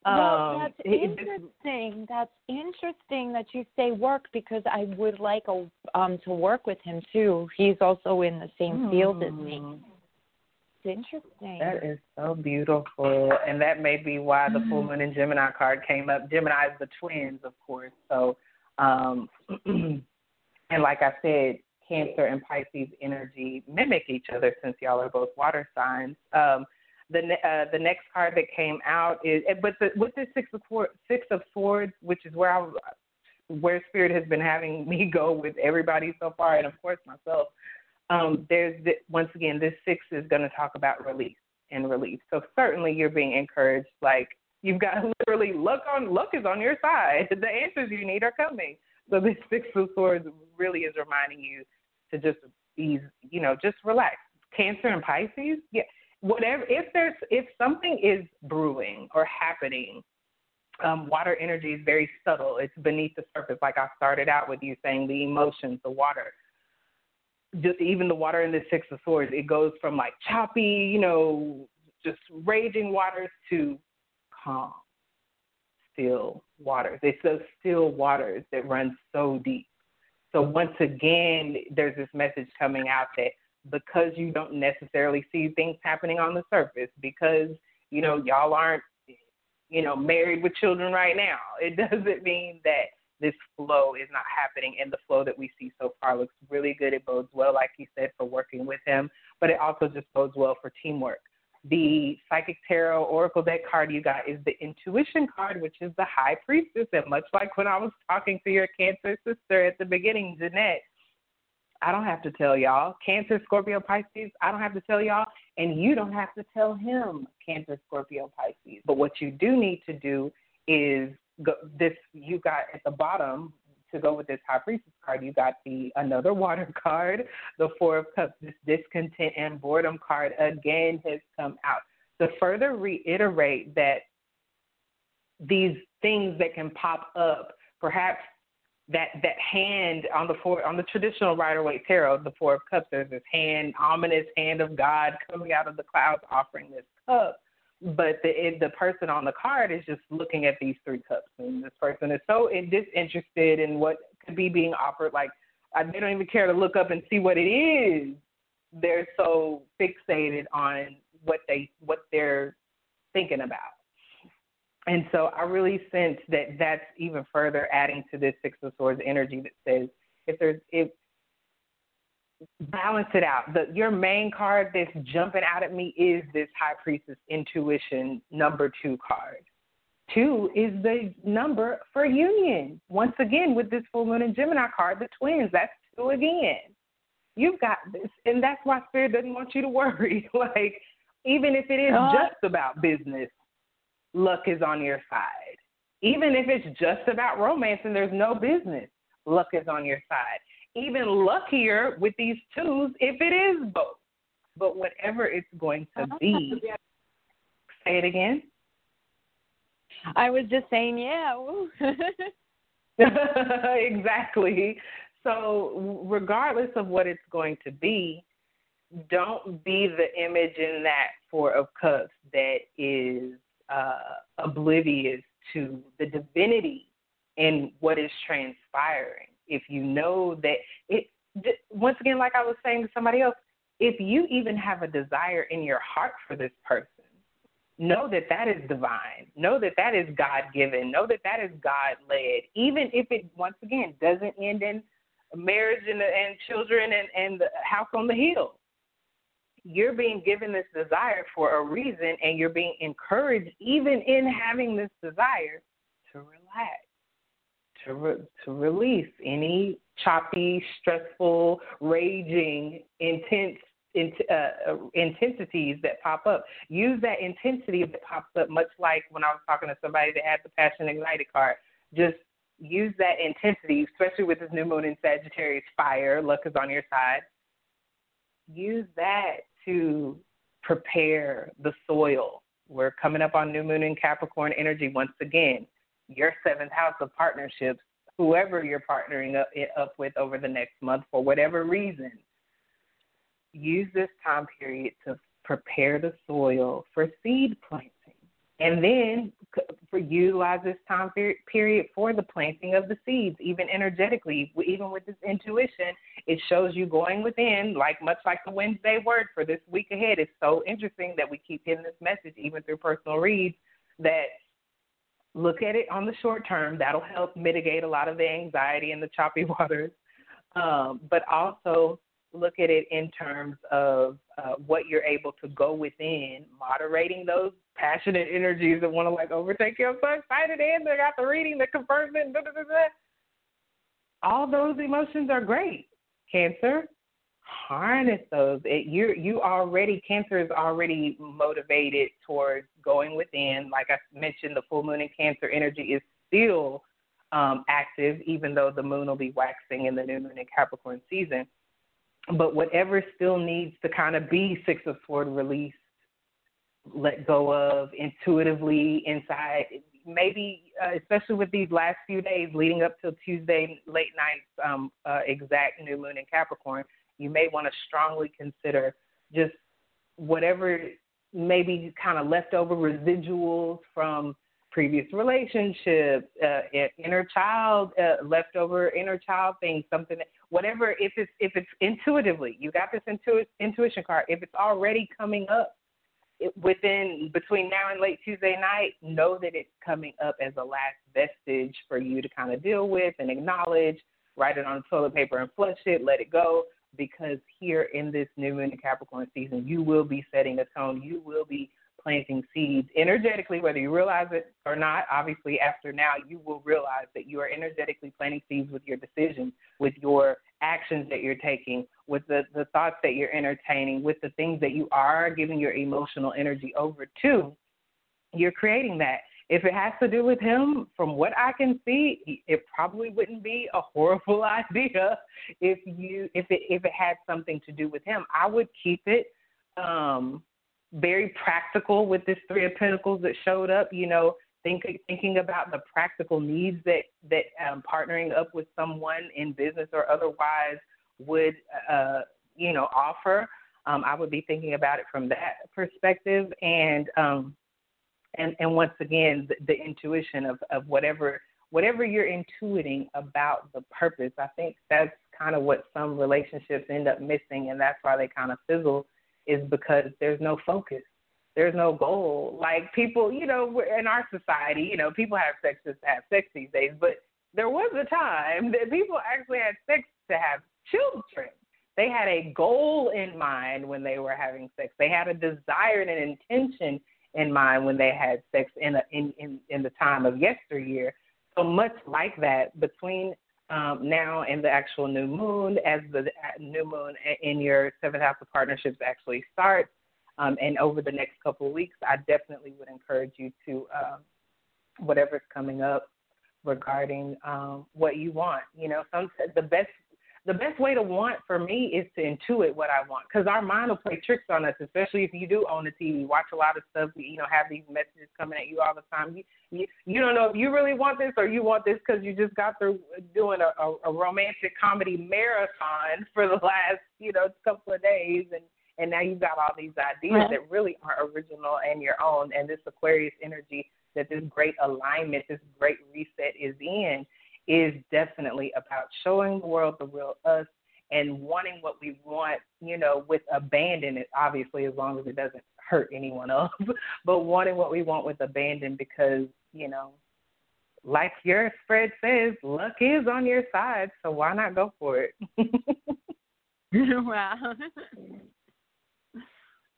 Well, Um, that's interesting. That's interesting that you say work because I would like a, um to work with him too. He's also in the same field as me. Mm, It's interesting. That is so beautiful, and that may be why the full moon and Gemini card came up. Gemini is the twins, of course. So, um, and like I said, Cancer and Pisces energy mimic each other since y'all are both water signs. Um, the uh, the next card that came out is, eh, but the, with the six of Swords, six of swords, which is where I where Spirit has been having me go with everybody so far, and of course myself. Um, there's the, once again, this six is going to talk about release and release. So certainly you're being encouraged. Like you've got literally luck on luck is on your side. The answers you need are coming. So this six of swords really is reminding you to just ease, you know, just relax. Cancer and Pisces, yeah. Whatever if there's if something is brewing or happening, um, water energy is very subtle. It's beneath the surface. Like I started out with you saying the emotions, the water. Just even the water in the six of swords, it goes from like choppy, you know, just raging waters to calm, still waters. It's those still waters that run so deep. So once again, there's this message coming out that because you don't necessarily see things happening on the surface, because you know mm-hmm. y'all aren't, you know, married with children right now, it doesn't mean that this flow is not happening. And the flow that we see so far looks really good. It bodes well, like you said, for working with him, but it also just bodes well for teamwork. The Psychic Tarot Oracle deck card you got is the Intuition card, which is the High Priestess. And much like when I was talking to your Cancer sister at the beginning, Jeanette, I don't have to tell y'all. Cancer, Scorpio, Pisces, I don't have to tell y'all. And you don't have to tell him, Cancer, Scorpio, Pisces. But what you do need to do is go, this you got at the bottom to go with this high priestess card, you got the another water card, the four of cups. This discontent and boredom card again has come out to further reiterate that these things that can pop up, perhaps that that hand on the four on the traditional Rider Waite tarot, the four of cups, there's this hand, ominous hand of God coming out of the clouds offering this cup but the the person on the card is just looking at these three cups, and this person is so disinterested in what could be being offered. Like they don't even care to look up and see what it is. They're so fixated on what they what they're thinking about. And so I really sense that that's even further adding to this Six of Swords energy that says if there's if balance it out. The your main card that's jumping out at me is this High Priestess Intuition number two card. Two is the number for union. Once again, with this full moon and Gemini card, the twins, that's two again. You've got this, and that's why Spirit doesn't want you to worry. like, even if it is Uh, just about business, luck is on your side. Even if it's just about romance and there's no business, luck is on your side even luckier with these twos if it is both. But whatever it's going to uh-huh. be, say it again. I was just saying, yeah. exactly. So, regardless of what it's going to be, don't be the image in that Four of Cups that is uh, oblivious to the divinity in what is transpiring if you know that it once again like i was saying to somebody else if you even have a desire in your heart for this person, know that that is divine. Know that that is God given. Know that that is God led. Even if it, once again, doesn't end in marriage and, and children and, and the house on the hill. You're being given this desire for a reason, and you're being encouraged, even in having this desire, to relax, to re- to release any choppy, stressful, raging, intense in, uh, intensities that pop up. Use that intensity that pops up, much like when I was talking to somebody that had the Passion Ignited card. Just use that intensity, especially with this new moon in Sagittarius fire, luck is on your side. Use that to prepare the soil. We're coming up on new moon in Capricorn energy once again. Your seventh house of partnerships, whoever you're partnering up, up with over the next month for whatever reason, use this time period to prepare the soil for seed planting. And then for utilize this time period for the planting of the seeds, even energetically, even with this intuition, it shows you going within, like much like the Wednesday word for this week ahead. It's so interesting that we keep getting this message, even through personal reads, that look at it on the short term. That'll help mitigate a lot of the anxiety and the choppy waters. Um, but also look at it in terms of uh, what you're able to go within, moderating those passionate energies that want to like overtake you. I'm so excited, and they got the reading the blah, All those emotions are great. Cancer, harness those. It, you you already Cancer is already motivated towards going within. Like I mentioned, the full moon in Cancer energy is still um, active, even though the moon will be waxing in the new moon in Capricorn season but whatever still needs to kind of be Six of Sword released, let go of intuitively inside. Maybe, uh, especially with these last few days leading up to Tuesday late night um, uh, exact new moon in Capricorn, you may want to strongly consider just whatever maybe kind of leftover residuals from previous relationships, uh, inner child, uh, leftover inner child things, something, that, whatever. If it's if it's intuitively, you got this intu- intuition card. If it's already coming up within between now and late Tuesday night, know that it's coming up as a last vestige for you to kind of deal with and acknowledge. Write it on toilet paper and flush it. Let it go. Because here in this new moon Capricorn season, you will be setting a tone. You will be planting seeds energetically, whether you realize it or not. Obviously, after now, you will realize that you are energetically planting seeds with your decisions, with your actions that you're taking, with the, the thoughts that you're entertaining, with the things that you are giving your emotional energy over to. You're creating that. If it has to do with him, from what I can see, it probably wouldn't be a horrible idea if you if it if it had something to do with him. I would keep it um very practical with this three of pentacles that showed up you know think, thinking about the practical needs that that um, partnering up with someone in business or otherwise would uh, you know offer um, i would be thinking about it from that perspective and um, and and once again the, the intuition of of whatever whatever you're intuiting about the purpose i think that's kind of what some relationships end up missing and that's why they kind of fizzle is because there's no focus. There's no goal. Like people, you know, we're in our society, you know, people have sex to have sex these days, but there was a time that people actually had sex to have children. They had a goal in mind when they were having sex. They had a desire and an intention in mind when they had sex in a, in, in in the time of yesteryear. So much like that between um, now and the actual new moon as the new moon in your seventh house of partnerships actually starts. Um, and over the next couple of weeks, I definitely would encourage you to um, whatever's coming up regarding um, what you want. You know, some the best the best way to want for me is to intuit what I want because our mind will play tricks on us, especially if you do own a TV, watch a lot of stuff, you know, have these messages coming at you all the time. You you, you don't know if you really want this or you want this because you just got through doing a, a, a romantic comedy marathon for the last you know couple of days and and now you've got all these ideas right. that really are original and your own and this aquarius energy that this great alignment this great reset is in is definitely about showing the world the real us and wanting what we want, you know, with abandon obviously as long as it doesn't hurt anyone else, but wanting what we want with abandon because, you know, like your spread says, luck is on your side, so why not go for it? wow.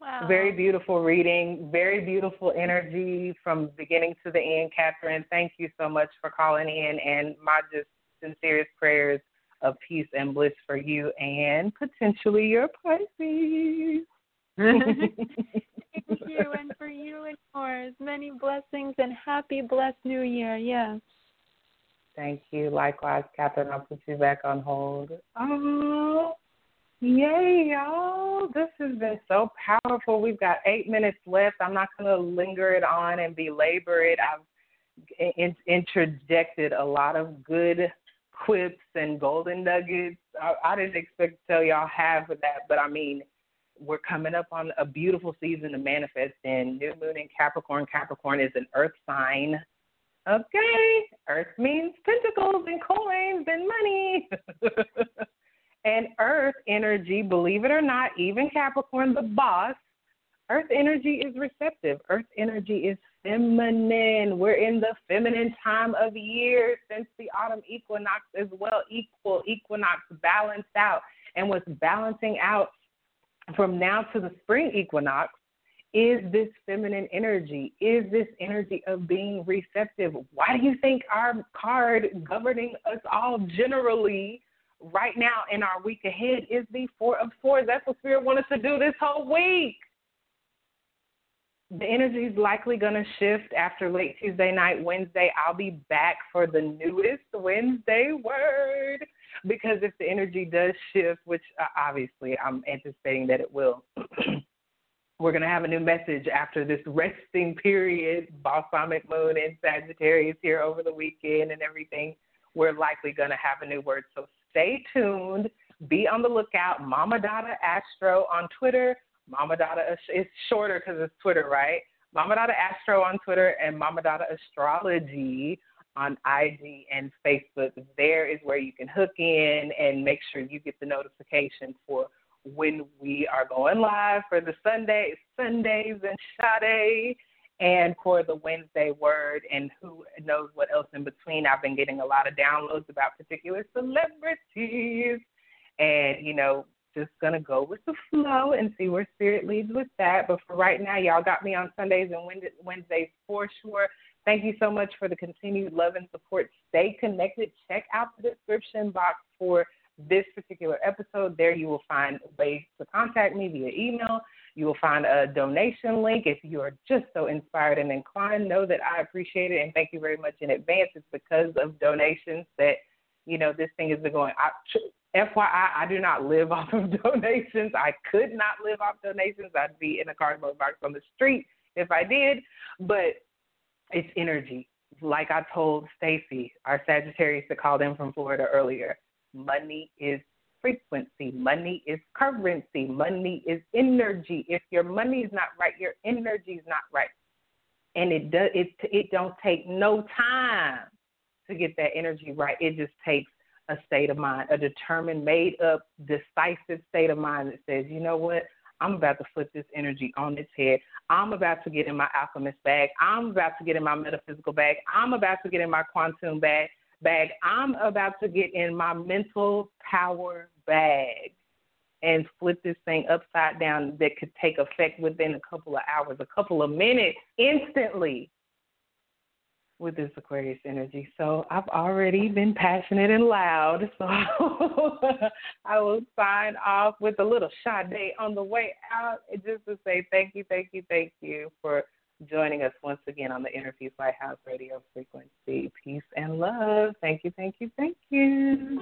Wow. Very beautiful reading, very beautiful energy from beginning to the end, Catherine. Thank you so much for calling in and my just sincerest prayers of peace and bliss for you and potentially your Pisces. Thank you, and for you and yours. Many blessings and happy, blessed New Year. Yes. Thank you. Likewise, Catherine. I'll put you back on hold. Oh, yay, y'all. This has been so powerful. We've got eight minutes left. I'm not going to linger it on and belabor it. I've in- interjected a lot of good quips and golden nuggets. I, I didn't expect to tell y'all half of that, but I mean, we're coming up on a beautiful season to manifest in. New moon in Capricorn. Capricorn is an earth sign. Okay, earth means pentacles and coins and money. and earth energy, believe it or not, even Capricorn, the boss, earth energy is receptive. Earth energy is feminine. We're in the feminine time of year since the autumn equinox as well. Equal equinox balanced out. And what's balancing out from now to the spring equinox is this feminine energy, is this energy of being receptive. Why do you think our card governing us all generally right now in our week ahead is the Four of Swords? That's what Spirit wants us to do this whole week. The energy is likely going to shift after late Tuesday night, Wednesday. I'll be back for the newest Wednesday word because if the energy does shift, which uh, obviously I'm anticipating that it will, we're going to have a new message after this resting period, balsamic moon in Sagittarius here over the weekend and everything. We're likely going to have a new word. So stay tuned. Be on the lookout. Mama Dada Astro on Twitter. Mama Dada is shorter because it's Twitter, right? Mama Dada Astro on Twitter and Mama Dada Astrology on IG and Facebook. There is where you can hook in and make sure you get the notification for when we are going live for the Sunday Sundays and Sade and for the Wednesday word and who knows what else in between. I've been getting a lot of downloads about particular celebrities and you know just gonna go with the flow and see where spirit leads with that. But for right now, y'all got me on Sundays and Wednesdays for sure. Thank you so much for the continued love and support. Stay connected. Check out the description box for this particular episode. There you will find ways to contact me via email. You will find a donation link. If you are just so inspired and inclined, know that I appreciate it and thank you very much in advance. It's because of donations that, you know, this thing has been going. I, FYI, I do not live off of donations. I could not live off donations. I'd be in a cardboard box on the street if I did. But it's energy. Like I told Stacy, our Sagittarius that called in from Florida earlier, money is frequency. Money is currency. Money is energy. If your money is not right, your energy is not right. And it does it it don't take no time to get that energy right. It just takes a state of mind, a determined, made up, decisive state of mind that says, you know what, I'm about to flip this energy on its head. I'm about to get in my alchemist bag. I'm about to get in my metaphysical bag. I'm about to get in my quantum bag. Bag. I'm about to get in my mental power bag and flip this thing upside down that could take effect within a couple of hours, a couple of minutes, instantly with this Aquarius energy. So I've already been passionate and loud. So I will sign off with a little Sade on the way out just to say thank you, thank you, thank you for joining us once again on the Peace Lighthouse Radio Frequency. Peace and love. Thank you, thank you, thank you.